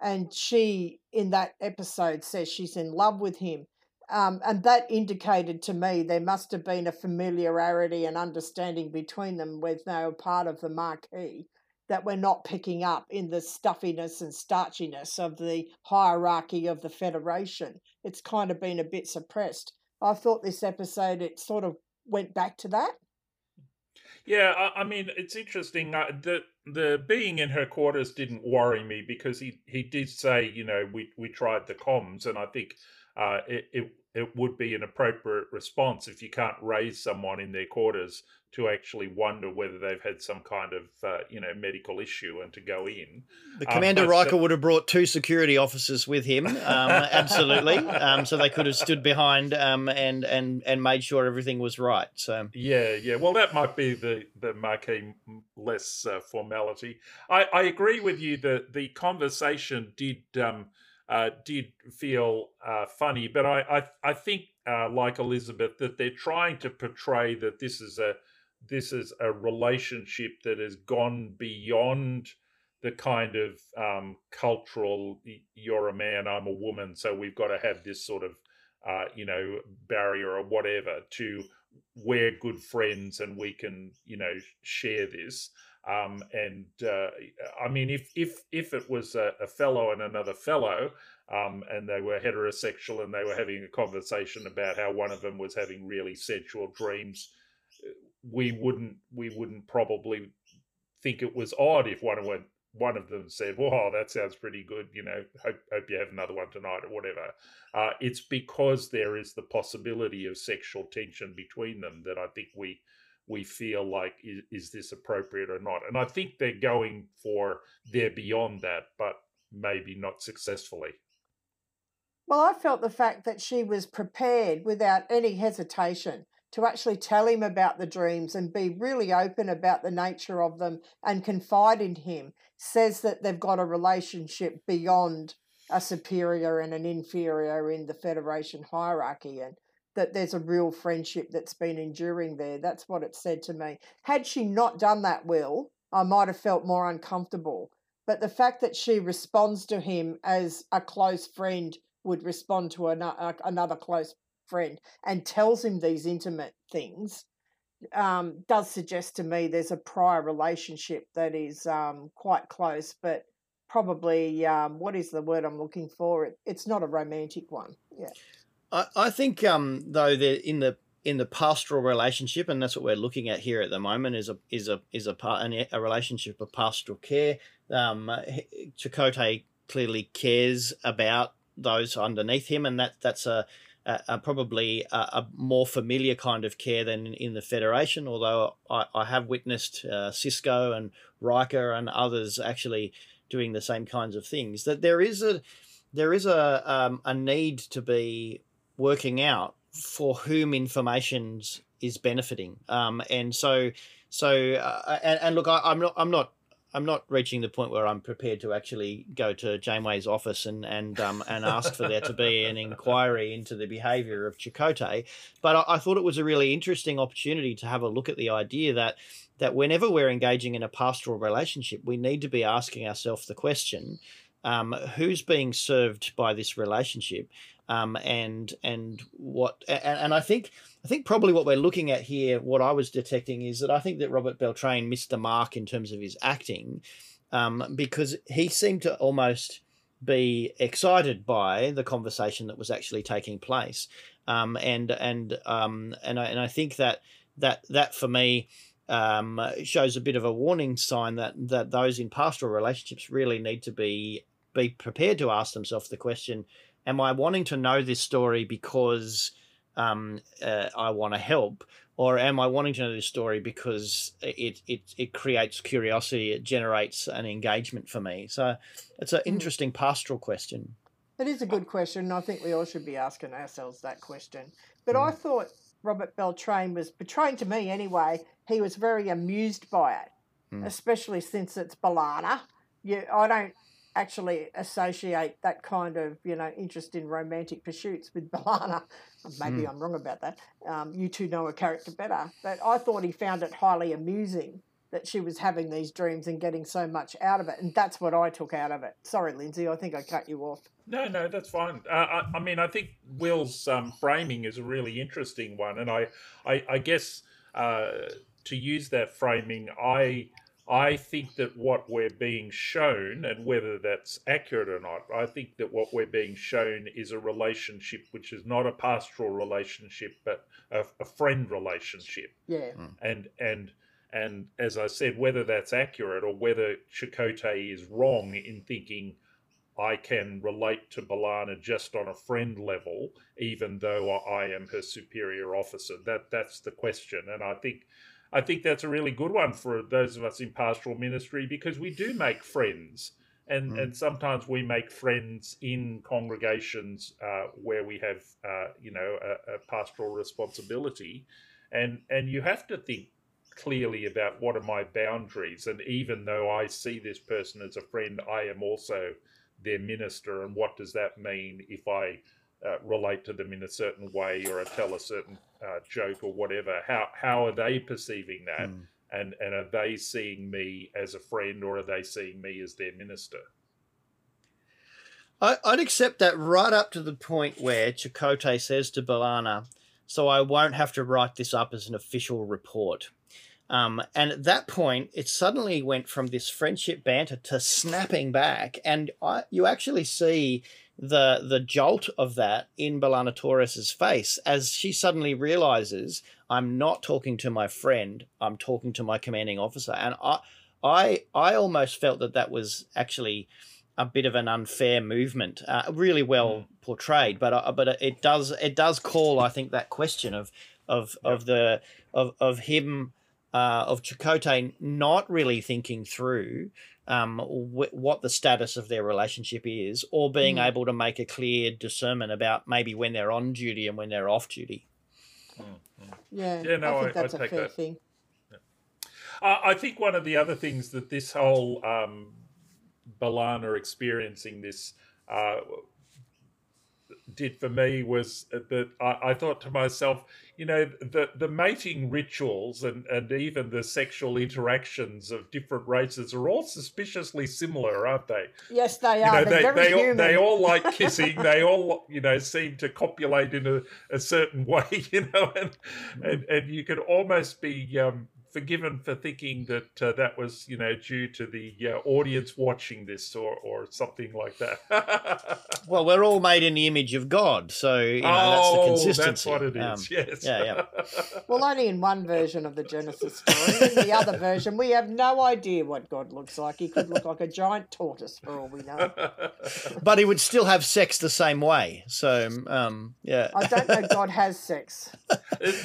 Speaker 3: And she, in that episode, says she's in love with him. Um, and that indicated to me there must have been a familiarity and understanding between them they were part of the Maquis that we're not picking up in the stuffiness and starchiness of the hierarchy of the Federation. It's kind of been a bit suppressed. I thought this episode, it sort of went back to that.
Speaker 6: Yeah, I, I mean, it's interesting. Uh, the the being in her quarters didn't worry me because he he did say, you know, we we tried the comms, and I think uh, it, it it would be an appropriate response if you can't raise someone in their quarters to actually wonder whether they've had some kind of uh, you know medical issue and to go in.
Speaker 4: The
Speaker 6: Um,
Speaker 4: Commander
Speaker 6: but
Speaker 4: Riker
Speaker 6: the-
Speaker 4: would have brought two security officers with him, um, <laughs> absolutely. Um, so they could have stood behind um, and and and made sure everything was right. So
Speaker 6: Yeah, yeah. Well, that might be the the Maquis less uh, formality. I, I agree with you that the conversation did um, uh, did feel uh, funny, but I I, I think uh, like Elizabeth that they're trying to portray that this is a this is a relationship that has gone beyond the kind of um, cultural you're a man, I'm a woman, so we've got to have this sort of uh, you know barrier or whatever to we're good friends and we can you know share this um, and uh, I mean if if if it was a, a fellow and another fellow um, and they were heterosexual and they were having a conversation about how one of them was having really sensual dreams uh, we wouldn't we wouldn't probably think it was odd if one of them one of them said, "Wow, that sounds pretty good." You know, hope hope you have another one tonight or whatever. Uh, it's because there is the possibility of sexual tension between them that I think we we feel like is, is this appropriate or not. And I think they're going for they're beyond that, but maybe not successfully.
Speaker 3: Well, I felt the fact that she was prepared without any hesitation to actually tell him about the dreams and be really open about the nature of them and confide in him says that they've got a relationship beyond a superior and an inferior in the Federation hierarchy and that there's a real friendship that's been enduring there. That's what it said to me. Had she not done that, Will, I might have felt more uncomfortable. But the fact that she responds to him as a close friend would respond to ano- another close friend and tells him these intimate things um, does suggest to me there's a prior relationship that is um, quite close, but probably um, what is the word I'm looking for? It, it's not a romantic one. Yeah.
Speaker 4: I, I think um, though that in the in the pastoral relationship, and that's what we're looking at here at the moment, is a is a is a part a relationship of pastoral care. Um, Chakotay clearly cares about those underneath him, and that that's a, a, a probably a, a, more familiar kind of care than in, in the Federation. Although I, I have witnessed uh, Sisko and Riker and others actually doing the same kinds of things. That there is a there is a um, a need to be working out for whom information is benefiting, um, and so so uh, and, and look, I, I'm not I'm not I'm not reaching the point where I'm prepared to actually go to Janeway's office and and um, and ask for there to be an inquiry into the behaviour of Chakotay, but I, I, thought it was a really interesting opportunity to have a look at the idea that that whenever we're engaging in a pastoral relationship, we need to be asking ourselves the question: um, Who's being served by this relationship? Um, and and what and, and I think I think probably what we're looking at here, what I was detecting is that I think that Robert Beltran missed the mark in terms of his acting, um, because he seemed to almost be excited by the conversation that was actually taking place, um, and and um, and I, and I think that that that for me. Um, shows a bit of a warning sign that that those in pastoral relationships really need to be be prepared to ask themselves the question: Am I wanting to know this story because um, uh, I want to help, or am I wanting to know this story because it it it creates curiosity, it generates an engagement for me? So it's an interesting pastoral question.
Speaker 3: It is a good question, and I think we all should be asking ourselves that question. But mm. I thought Robert Beltran was portraying to me anyway. He was very amused by it, mm. especially since it's B'Elanna. Yeah, I don't actually associate that kind of you know interest in romantic pursuits with <laughs> B'Elanna. Maybe mm. I'm wrong about that. Um, you two know her character better, but I thought he found it highly amusing that she was having these dreams and getting so much out of it, and that's what I took out of it. Sorry, Lindsay, I think I cut you off.
Speaker 6: No, no, that's fine. Uh, I, I, mean, I think Will's um, framing is a really interesting one, and I, I, I guess uh, to use that framing, I I think that what we're being shown, and whether that's accurate or not, I think that what we're being shown is a relationship which is not a pastoral relationship, but a, a friend relationship.
Speaker 3: Yeah. Hmm.
Speaker 6: And and And as I said, whether that's accurate or whether Chakotay is wrong in thinking I can relate to B'Elanna just on a friend level, even though I am her superior officer. That that's the question, and I think I think that's a really good one for those of us in pastoral ministry because we do make friends, and mm. and sometimes we make friends in congregations uh, where we have uh, you know a, a pastoral responsibility, and and you have to think clearly about what are my boundaries, and even though I see this person as a friend, I am also their minister, and what does that mean if I uh, relate to them in a certain way or I tell a certain uh, joke or whatever? How how are they perceiving that? Mm. And, and are they seeing me as a friend or are they seeing me as their minister?
Speaker 4: I, would accept that right up to the point where Chakotay says to B'Elanna, so I won't have to write this up as an official report. Um, and at that point, it suddenly went from this friendship banter to snapping back, and I, you actually see the the jolt of that in B'Elanna Torres's face as she suddenly realizes I'm not talking to my friend, I'm talking to my commanding officer, and I I I almost felt that that was actually a bit of an unfair movement, uh, really well mm. portrayed, but uh, but it does it does call I think that question of of yep. of the of of him uh, of Chakotay not really thinking through um, wh- what the status of their relationship is, or being mm. able to make a clear discernment about maybe when they're on duty and when they're off duty.
Speaker 3: Mm-hmm. Yeah, yeah, no, I think that's I, a fair that. thing.
Speaker 6: Yeah. Uh, I think one of the other things that this whole um, B'Elanna experiencing this uh, did for me was that I, I, thought to myself, you know, the, the mating rituals and, and even the sexual interactions of different races are all suspiciously similar, aren't they?
Speaker 3: Yes, they are. You know, they,
Speaker 6: they,
Speaker 3: all,
Speaker 6: they all like <laughs> kissing. they all, you know, seem to copulate in a, a certain <laughs> way, you know, and, and, and you could almost be um, forgiven for thinking that uh, that was, you know, due to the uh, audience watching this or, or something like that. <laughs>
Speaker 4: well, we're all made in the image of God, so you know, oh, that's the oh, consistency.
Speaker 6: That's what it is. Um, yes.
Speaker 4: Yeah, yeah. <laughs>
Speaker 3: well, only in one version of the Genesis story. In the other version, we have no idea what God looks like. He could look like a giant tortoise, for all we know. <laughs>
Speaker 4: but he would still have sex the same way. So, um, yeah.
Speaker 3: I don't know. God has sex.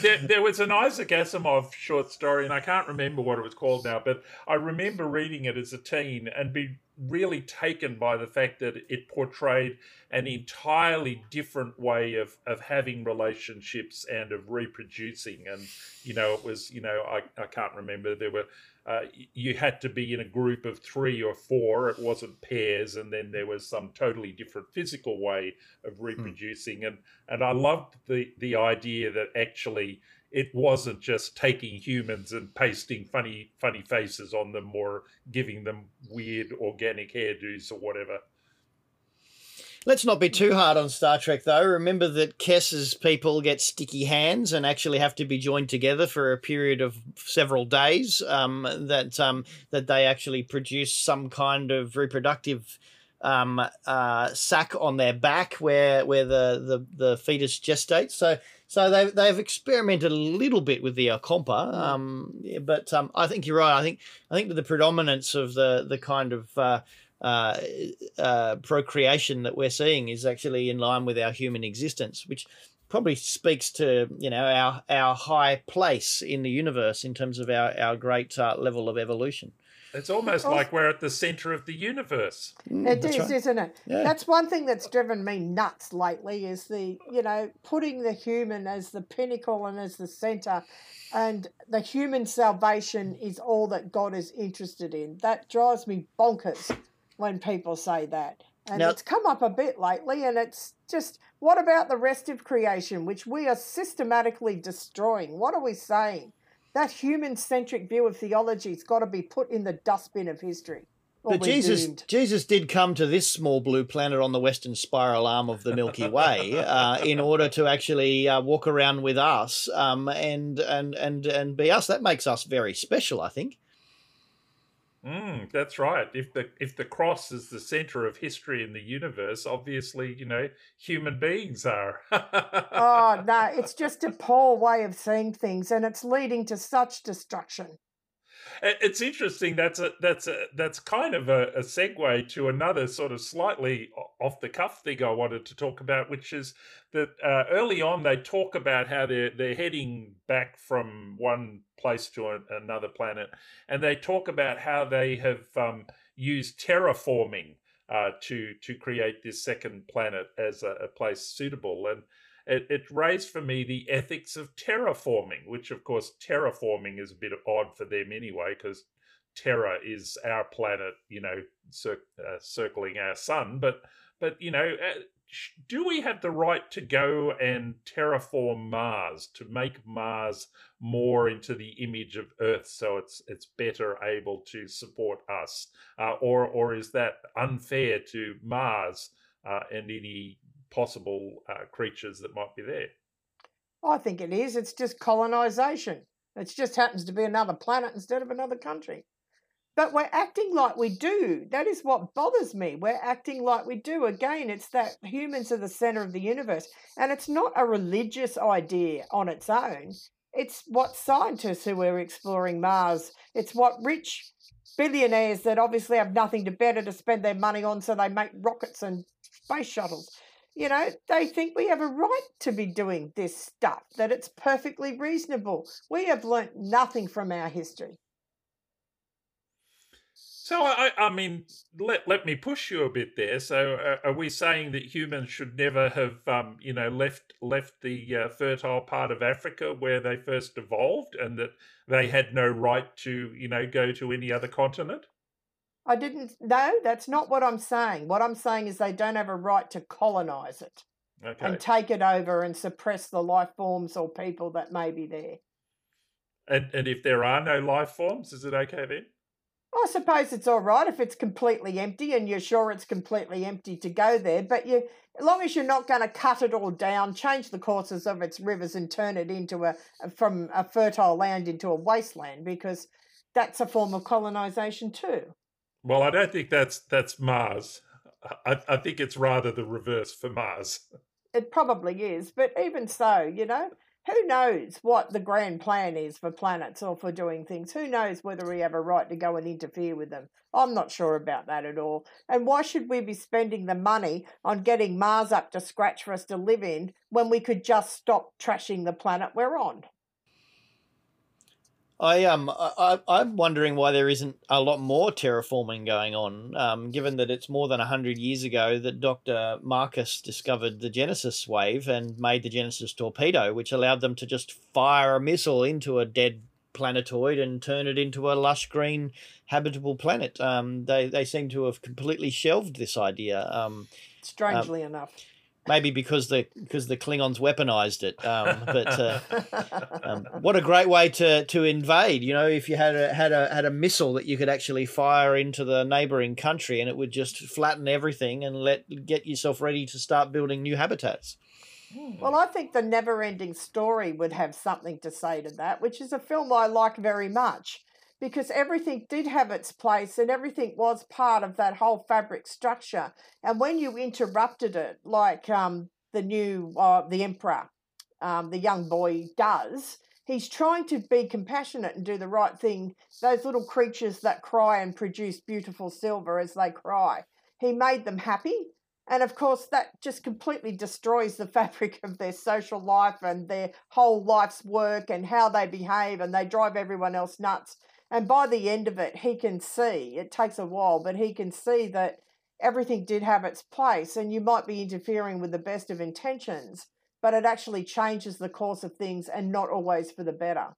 Speaker 6: There, there was an Isaac Asimov short story, and I I can't remember what it was called now, but I remember reading it as a teen and be really taken by the fact that it portrayed an entirely different way of, of having relationships and of reproducing. And, you know, it was, you know, I, I can't remember. There were, uh, you had to be in a group of three or four. It wasn't pairs. And then there was some totally different physical way of hmm. reproducing. Mm. And, and I loved the, the idea that actually it wasn't just taking humans and pasting funny funny faces on them or giving them weird organic hairdos or whatever.
Speaker 4: Let's not be too hard on Star Trek, though. Remember that Kes's people get sticky hands and actually have to be joined together for a period of several days. Um, that um, that they actually produce some kind of reproductive um, uh, sac on their back where where the, the, the fetus gestates. So so they've they've experimented a little bit with the Ocampa, um, but um, I think you're right. I think I think the predominance of the the kind of uh, uh, uh, procreation that we're seeing is actually in line with our human existence, which probably speaks to you know our our high place in the universe in terms of our our great uh, level of evolution.
Speaker 6: It's almost oh. like we're at the center of the universe.
Speaker 3: Mm, it is, right. isn't it? Yeah. That's one thing that's driven me nuts lately is the, you know, putting the human as the pinnacle and as the center and the human salvation is all that God is interested in. That drives me bonkers when people say that. And now, it's come up a bit lately and it's just what about the rest of creation which we are systematically destroying? What are we saying? That human centric view of theology has got to be put in the dustbin of history.
Speaker 4: But Jesus, doomed. Jesus did come to this small blue planet on the western spiral arm of the Milky Way <laughs> uh, in order to actually uh, walk around with us um, and and and and be us. That makes us very special, I think.
Speaker 6: Mm, that's right. If the if the cross is the center of history in the universe, obviously, you know, human beings are. <laughs>
Speaker 3: oh no, it's just a poor way of seeing things, and it's leading to such destruction.
Speaker 6: It's interesting. That's a that's a that's kind of a, a segue to another sort of slightly off the cuff thing I wanted to talk about, which is that uh, early on they talk about how they're they're heading back from one place to another planet, and they talk about how they have um, used terraforming uh, to to create this second planet as a, a place suitable and it, it, raised for me the ethics of terraforming, which of course terraforming is a bit odd for them anyway, because Terra is our planet, you know, cir- uh, circling our sun. But but you know, uh, do we have the right to go and terraform Mars to make Mars more into the image of Earth, so it's it's better able to support us, uh, or or is that unfair to Mars uh, and any possible uh, creatures that might be there?
Speaker 3: I think it is. It's just colonization. It just happens to be another planet instead of another country. But we're acting like we do. That is what bothers me. We're acting like we do. Again, it's that humans are the center of the universe. And it's not a religious idea on its own. It's what scientists who are exploring Mars, it's what rich billionaires that obviously have nothing to better to spend their money on, so they make rockets and space shuttles. You know, they think we have a right to be doing this stuff, that it's perfectly reasonable. We have learnt nothing from our history.
Speaker 6: So I, I mean, let let me push you a bit there. So uh, are we saying that humans should never have, um, you know, left left the uh, fertile part of Africa where they first evolved, and that they had no right to, you know, go to any other continent?
Speaker 3: I didn't. No, that's not what I'm saying. What I'm saying is they don't have a right to colonize it okay. and take it over and suppress the life forms or people that may be there.
Speaker 6: And and if there are no life forms, is it okay then?
Speaker 3: I suppose it's all right if it's completely empty and you're sure it's completely empty to go there. But you, as long as you're not going to cut it all down, change the courses of its rivers, and turn it into a, from a fertile land into a wasteland, because that's a form of colonization too.
Speaker 6: Well, I don't think that's that's Mars. I, I think it's rather the reverse for Mars.
Speaker 3: It probably is, but even so, you know, who knows what the grand plan is for planets or for doing things? Who knows whether we have a right to go and interfere with them? I'm not sure about that at all. And why should we be spending the money on getting Mars up to scratch for us to live in when we could just stop trashing the planet we're on?
Speaker 4: I um I I'm wondering why there isn't a lot more terraforming going on, um, given that it's more than hundred years ago that Dr. Marcus discovered the Genesis wave and made the Genesis torpedo, which allowed them to just fire a missile into a dead planetoid and turn it into a lush green habitable planet. Um, they they seem to have completely shelved this idea. Um,
Speaker 3: Strangely um, enough
Speaker 4: maybe because the because the Klingons weaponized it. Um, but uh, <laughs> um, what a great way to to invade! You know, if you had a had a had a missile that you could actually fire into the neighboring country, and it would just flatten everything and let get yourself ready to start building new habitats.
Speaker 3: Well, I think the Never Ending Story would have something to say to that, which is a film I like very much because everything did have its place and everything was part of that whole fabric structure. And when you interrupted it, like um, the new, uh, the emperor, um, the young boy does, he's trying to be compassionate and do the right thing. Those little creatures that cry and produce beautiful silver as they cry, he made them happy. And of course, that just completely destroys the <laughs> fabric of their social life and their whole life's work and how they behave, and they drive everyone else nuts. And by the end of it, he can see, it takes a while, but he can see that everything did have its place and you might be interfering with the best of intentions, but it actually changes the course of things and not always for the better.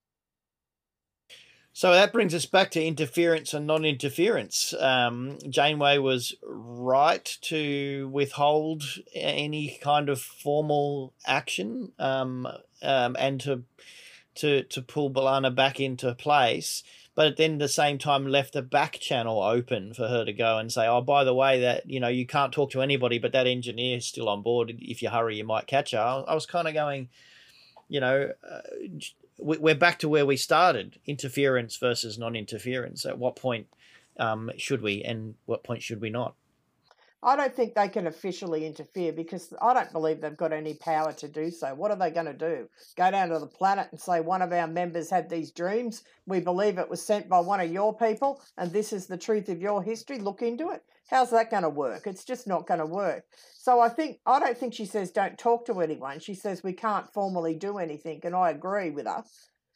Speaker 4: So that brings us back to interference and non interference. Um, Janeway was right to withhold any kind of formal action um, um, and to, to, to pull B'Elanna back into place but then at the same time left the back channel open for her to go and say, "Oh, by the way, that you know you can't talk to anybody, but that engineer is still on board. If you hurry, you might catch her." I was kind of going, you know, uh, we're back to where we started: interference versus non-interference. At what point um, should we, and what point should we not?
Speaker 3: I don't think they can officially interfere because I don't believe they've got any power to do so. What are they going to do? Go down to the planet and say one of our members had these dreams. We believe it was sent by one of your people, and this is the truth of your history. Look into it. How's that going to work? It's just not going to work. So I think I don't think she says don't talk to anyone. She says we can't formally do anything, and I agree with her.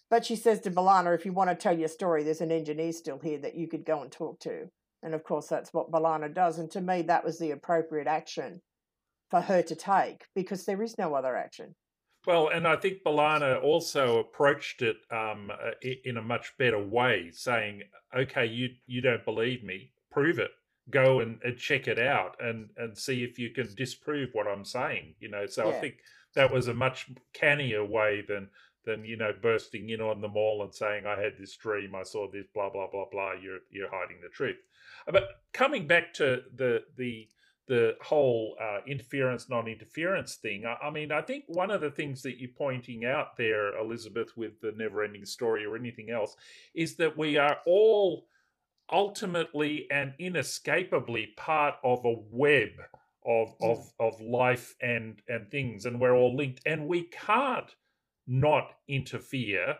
Speaker 3: But she says to B'Elanna, if you want to tell your story, there's an engineer still here that you could go and talk to. And of course, that's what B'Elanna does. And to me, that was the appropriate action for her to take because there is no other action.
Speaker 6: Well, and I think B'Elanna also approached it um, in a much better way, saying, "Okay, you you don't believe me, prove it. Go and, and check it out, and and see if you can disprove what I'm saying." You know, so yeah. I think that was a much cannier way than than you know bursting in on them all and saying, "I had this dream, I saw this, blah blah blah blah." You're you're hiding the truth. But coming back to the the the whole uh, interference non-interference thing I, I, mean i think one of the things that you're pointing out there elizabeth with the never-ending story or anything else is that we are all ultimately and inescapably part of a web of mm. of of life and and things and we're all linked and we can't not interfere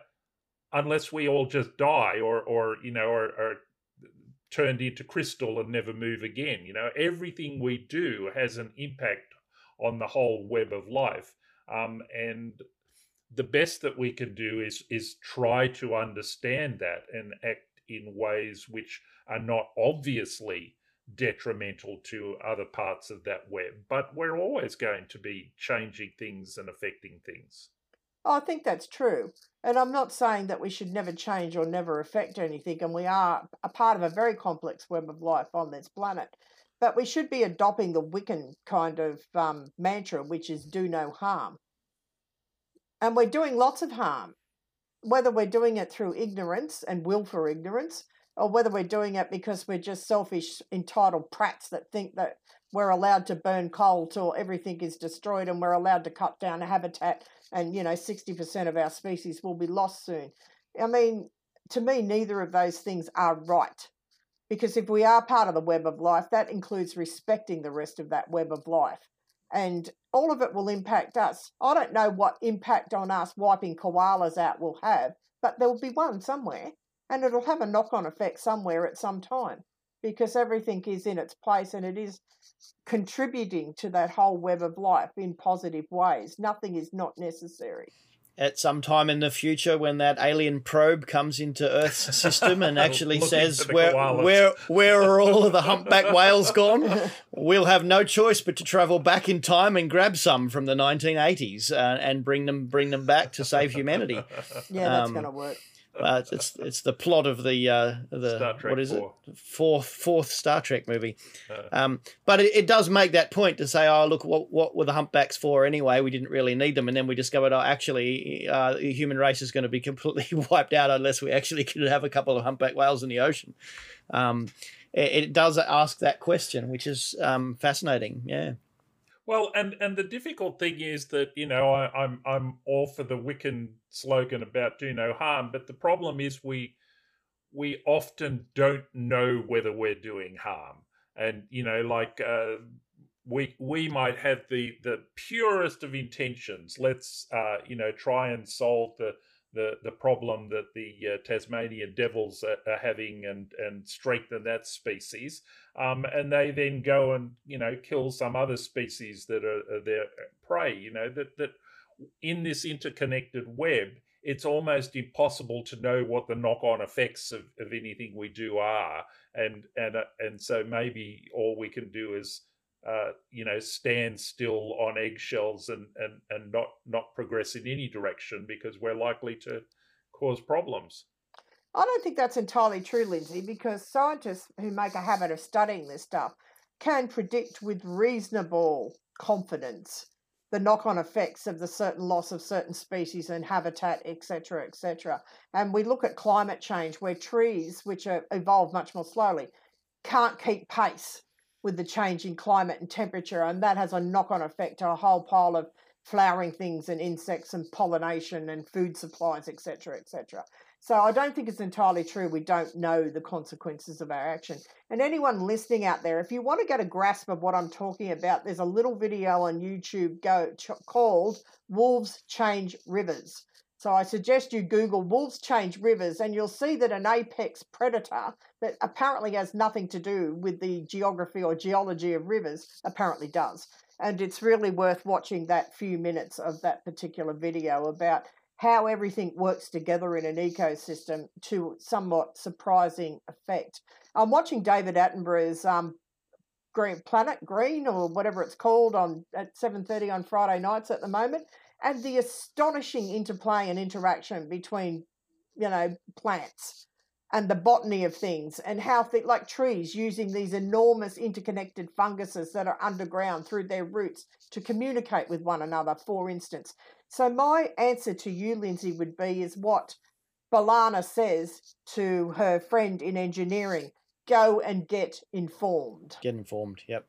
Speaker 6: unless we all just die or or you know or turned into crystal and never move again. You know, everything we do has an impact on the whole web of life. Um, and the best that we can do is is try to understand that and act in ways which are not obviously detrimental to other parts of that web. But we're always going to be changing things and affecting things.
Speaker 3: I think that's true. And I'm not saying that we should never change or never affect anything, and we are a part of a very complex web of life on this planet. But we should be adopting the Wiccan kind of um, mantra, which is do no harm. And we're doing lots of harm, whether we're doing it through ignorance and will for ignorance, or whether we're doing it because we're just selfish, entitled prats that think that we're allowed to burn coal till everything is destroyed and we're allowed to cut down habitat and you know 60% of our species will be lost soon. I mean to me neither of those things are right because if we are part of the web of life that includes respecting the rest of that web of life and all of it will impact us. I don't know what impact on us wiping koalas out will have but there will be one somewhere and it'll have a knock-on effect somewhere at some time because everything is in its place and it is contributing to that whole web of life in positive ways. Nothing is not necessary.
Speaker 4: At some time in the future, when that alien probe comes into Earth's system and <laughs> actually says, where, where, where are all of the <laughs> humpback whales gone? <laughs> We'll have no choice but to travel back in time and grab some from the 1980s uh, and bring them bring them back to save humanity.
Speaker 3: Yeah, that's um, going to work.
Speaker 4: Uh, it's it's the plot of the uh, the what is 4. it fourth fourth Star Trek movie. Uh. Um, but it, it, does make that point to say, oh look, what what were the humpbacks for anyway? We didn't really need them, and then we discovered, oh, actually, uh, the human race is going to be completely <laughs> wiped out unless we actually could have a couple of humpback whales in the ocean. Um, it, it, does ask that question, which is um, fascinating. Yeah.
Speaker 6: Well, and and the difficult thing is that you know I, I'm I'm all for the Wiccan slogan about do no harm, but the problem is we we often don't know whether we're doing harm, and you know like uh, we we might have the the purest of intentions. Let's uh, you know try and solve the the the problem that the uh, Tasmanian devils are, are, having and and strengthen that species. Um, and they then go and you know kill some other species that are, are their prey. You know that that in this interconnected web, it's almost impossible to know what the knock-on effects of, of anything we do are. And and uh, and so maybe all we can do is uh, you know, stand still on eggshells and, and, and not, not progress in any direction because we're likely to cause problems.
Speaker 3: I don't think that's entirely true, Lindsay, because scientists who make a habit of studying this stuff can predict with reasonable confidence the knock-on effects of the certain loss of certain species and habitat, etc., etc. And we look at climate change, where trees, which are evolve much more slowly, can't keep pace with the change in climate and temperature, and that has a knock on effect to a whole pile of flowering things and insects and pollination and food supplies, etc., etc. So I don't think it's entirely true. We don't know the consequences of our action. And anyone listening out there, if you want to get a grasp of what I'm talking about, there's a little video on YouTube go ch- called "Wolves Change Rivers." So I suggest you Google wolves change rivers and you'll see that an apex predator that apparently has nothing to do with the geography or geology of rivers apparently does. And it's really worth watching that few minutes of that particular video about how everything works together in an ecosystem to somewhat surprising effect. I'm watching David Attenborough's um, Green Planet Green or whatever it's called on at 7:30 on Friday nights at the moment and the astonishing interplay and interaction between you know plants and the botany of things and how th- like trees using these enormous interconnected funguses that are underground through their roots to communicate with one another for instance so my answer to you lindsay would be is what B'Elanna says to her friend in engineering go and get informed
Speaker 4: Get informed. Yep.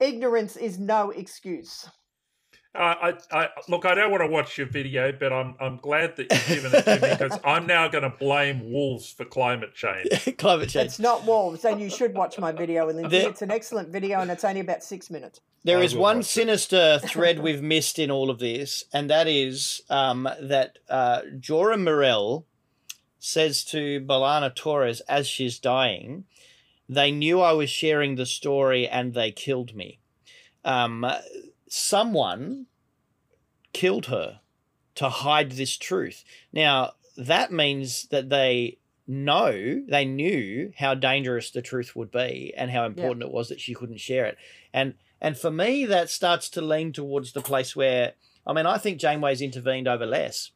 Speaker 3: ignorance is no excuse
Speaker 6: Uh, I, I look. I don't want to watch your video, but I'm I'm glad that you've given it to me because <laughs> I'm now going to blame wolves for climate change. <laughs>
Speaker 4: Climate change.
Speaker 3: It's not wolves, and you should watch my video. And
Speaker 4: There-
Speaker 3: it's an excellent video, and it's only about six minutes.
Speaker 4: There
Speaker 6: I
Speaker 4: is one
Speaker 6: watch it.
Speaker 4: sinister <laughs> thread we've missed in all of this, and that is um, that uh, Jora Mirell says to B'Elanna Torres as she's dying, "They knew I was sharing the story, and they killed me." Um, someone killed her to hide this truth. Now that means that they know they knew how dangerous the truth would be and how important it was that she couldn't share it. And and for me, that starts to lean towards the place where I mean, I think Janeway's intervened over less.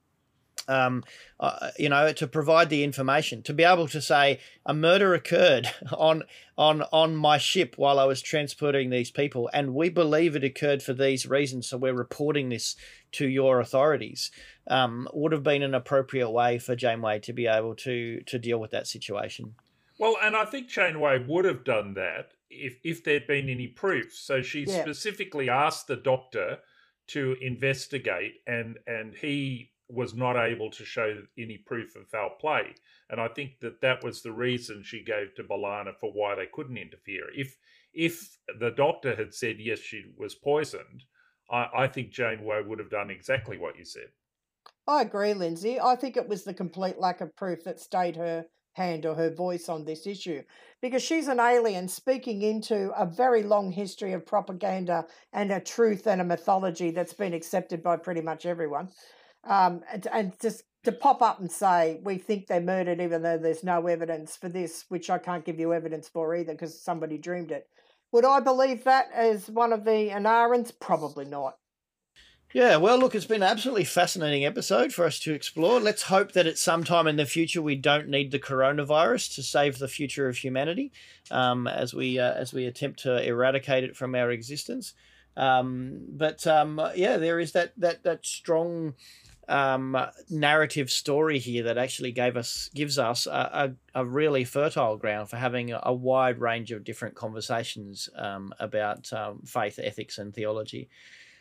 Speaker 4: Um, uh, you know, to provide the information, to be able to say a murder occurred <laughs> on on on my ship while I was transporting these people, and we believe it occurred for these reasons, so we're reporting this to your authorities. Um, would have been an appropriate way for Janeway to be able to to deal with that situation.
Speaker 6: Well, and I think Janeway would have done that if if there'd been any proof. So she
Speaker 3: Yeah.
Speaker 6: specifically asked the doctor to investigate, and and he was not able to show any proof of foul play. And I think that that was the reason she gave to B'Elanna for why they couldn't interfere. If if the doctor had said yes, she was poisoned, I, I think Janeway would have done exactly what you said.
Speaker 3: I agree, Lindsay. I think it was the complete lack of proof that stayed her hand or her voice on this issue because she's an alien speaking into a very long history of propaganda and a truth and a mythology that's been accepted by pretty much everyone. Um, and, and just to pop up and say, we think they murdered, even though there's no evidence for this, which I can't give you evidence for either because somebody dreamed it. Would I believe that as one of the Enarans? Probably not.
Speaker 4: Yeah, well, look, it's been an absolutely fascinating episode for us to explore. Let's hope that at some time in the future we don't need the coronavirus to save the future of humanity, um, as we uh, as we attempt to eradicate it from our existence. Um, but um, yeah, there is that that that strong um, narrative story here that actually gave us gives us a, a, a really fertile ground for having a, wide range of different conversations um, about um, faith, ethics, and theology.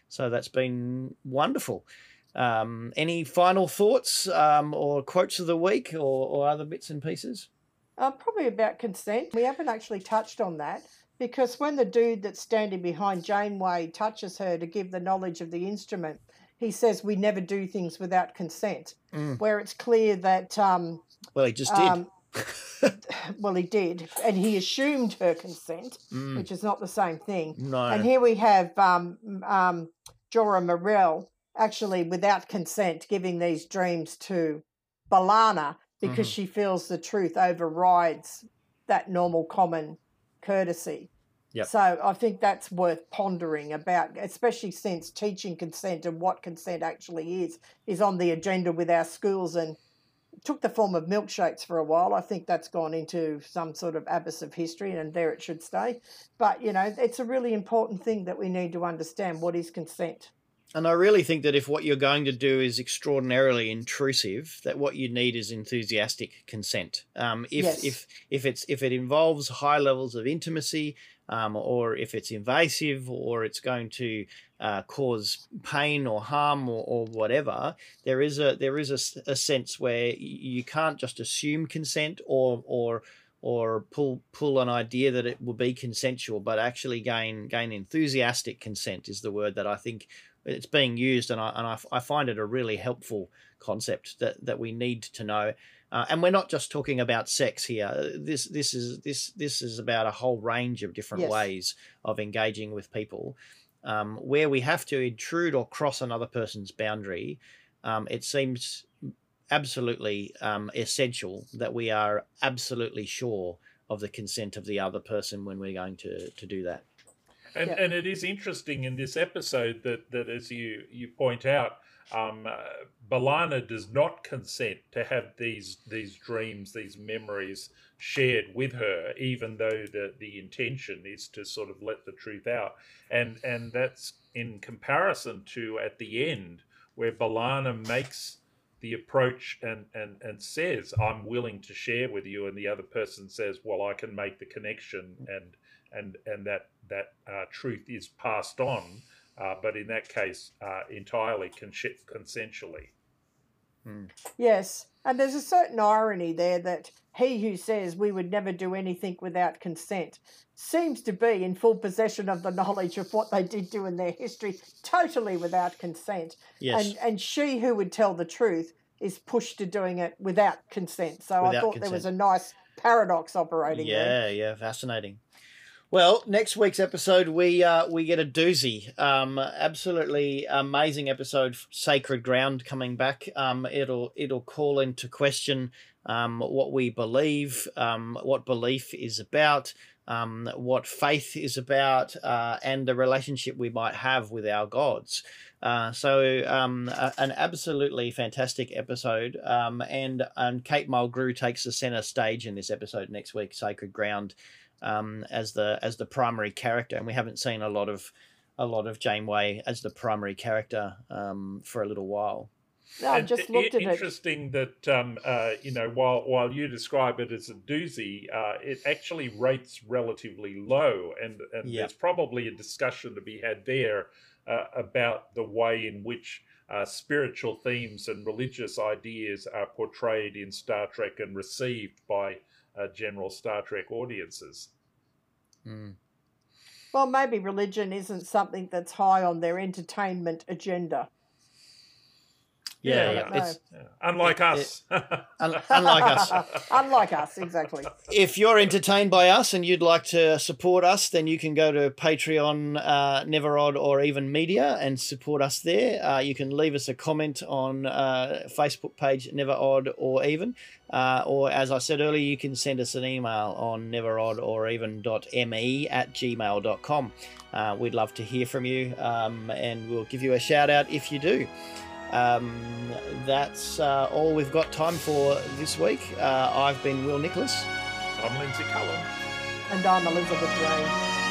Speaker 4: So that's been wonderful. Um, any final thoughts um, or quotes of the week or, or other bits and pieces?
Speaker 3: Uh, probably about consent. We haven't actually touched on that because when the dude that's standing behind Janeway touches her to give the knowledge of the instrument, he says we never do things without consent.
Speaker 4: Mm.
Speaker 3: Where it's clear that, um,
Speaker 4: Well, he just did.
Speaker 3: um, <laughs> well, he did, and he assumed her consent,
Speaker 4: Mm.
Speaker 3: which is not the same thing.
Speaker 4: no.
Speaker 3: And here we have um, um, Jora Mirell actually, without consent, giving these dreams to B'Elanna because
Speaker 4: Mhm.
Speaker 3: she feels the truth overrides that normal common courtesy.
Speaker 4: Yep.
Speaker 3: So I think that's worth pondering about, especially since teaching consent and what consent actually is is on the agenda with our schools and took the form of milkshakes for a while. I think that's gone into some sort of abyss of history and there it should stay. But, you know, it's a really important thing that we need to understand what is consent.
Speaker 4: And I really think that if what you're going to do is extraordinarily intrusive, that what you need is enthusiastic consent. Um, if
Speaker 3: Yes.
Speaker 4: if if it's if it involves high levels of intimacy, um, or if it's invasive, or it's going to uh, cause pain or harm or, or whatever, there is a there is a a, sense where you can't just assume consent or or or pull pull an idea that it will be consensual, but actually gain gain enthusiastic consent is the word that I think it's being used, and I and I, I find it a really helpful concept that that we need to know. Uh, and we're not just talking about sex here. This this is this this is about a whole range of different
Speaker 3: Yes.
Speaker 4: ways of engaging with people. Um, where we have to intrude or cross another person's boundary, um, it seems absolutely um, essential that we are absolutely sure of the consent of the other person when we're going to, to do that.
Speaker 6: And,
Speaker 3: Yeah.
Speaker 6: and it is interesting in this episode that, that as you, you point out, um, uh, B'Elanna does not consent to have these these dreams, these memories shared with her, even though the, the intention is to sort of let the truth out. And and that's in comparison to at the end where B'Elanna makes the approach and, and, and says, I'm willing to share with you, and the other person says, Well, I can make the connection and and and that that uh, truth is passed on, uh, but in that case, uh, entirely con- consensually.
Speaker 3: Yes, and there's a certain irony there that he who says we would never do anything without consent seems to be in full possession of the knowledge of what they did do in their history, totally without consent.
Speaker 4: Yes.
Speaker 3: And and she who would tell the truth is pushed to doing it without consent. So I
Speaker 4: Without
Speaker 3: thought there was a nice paradox operating there.
Speaker 4: Yeah, yeah, fascinating. Well, next week's episode we uh, we get a doozy. Um, absolutely amazing episode. Sacred ground coming back. Um, it'll it'll call into question um, what we believe, um, what belief is about, um, what faith is about, uh, and the relationship we might have with our gods. Uh, so um, a- an absolutely fantastic episode, um, and and Kate Mulgrew takes the center stage in this episode next week. Sacred Ground um, as the as the primary character, and we haven't seen a lot of a lot of Janeway as the primary character um, for a little while.
Speaker 3: No, I just
Speaker 6: i-
Speaker 3: looked at it.
Speaker 6: interesting that um, uh, you know while while you describe it as a doozy, uh, it actually rates relatively low, and and
Speaker 4: Yeah.
Speaker 6: there's probably a discussion to be had there uh, about the way in which. Uh, spiritual themes and religious ideas are portrayed in Star Trek and received by uh, general Star Trek audiences.
Speaker 4: Mm.
Speaker 3: Well, maybe religion isn't something that's high on their entertainment agenda.
Speaker 4: Yeah,
Speaker 6: Yeah,
Speaker 4: yeah.
Speaker 3: no.
Speaker 4: It's,
Speaker 6: Yeah. Unlike
Speaker 4: It-
Speaker 6: us.
Speaker 4: un- unlike us. <laughs>
Speaker 3: Unlike us, exactly.
Speaker 4: if you're entertained by us and you'd like to support us, then you can go to Patreon, uh, Never Odd, or even Media and support us there. Uh, you can leave us a comment on uh, Facebook page Never Odd or even, uh, or as I said earlier, you can send us an email on neverodd or even .me at gmail.com. Uh, we'd love to hear from you, um, and we'll give you a shout out if you do. Um, that's uh, all we've got time for this week. Uh, I've been Will Nicholas.
Speaker 6: I'm Lindsay Cullen.
Speaker 3: And I'm Elizabeth Ray.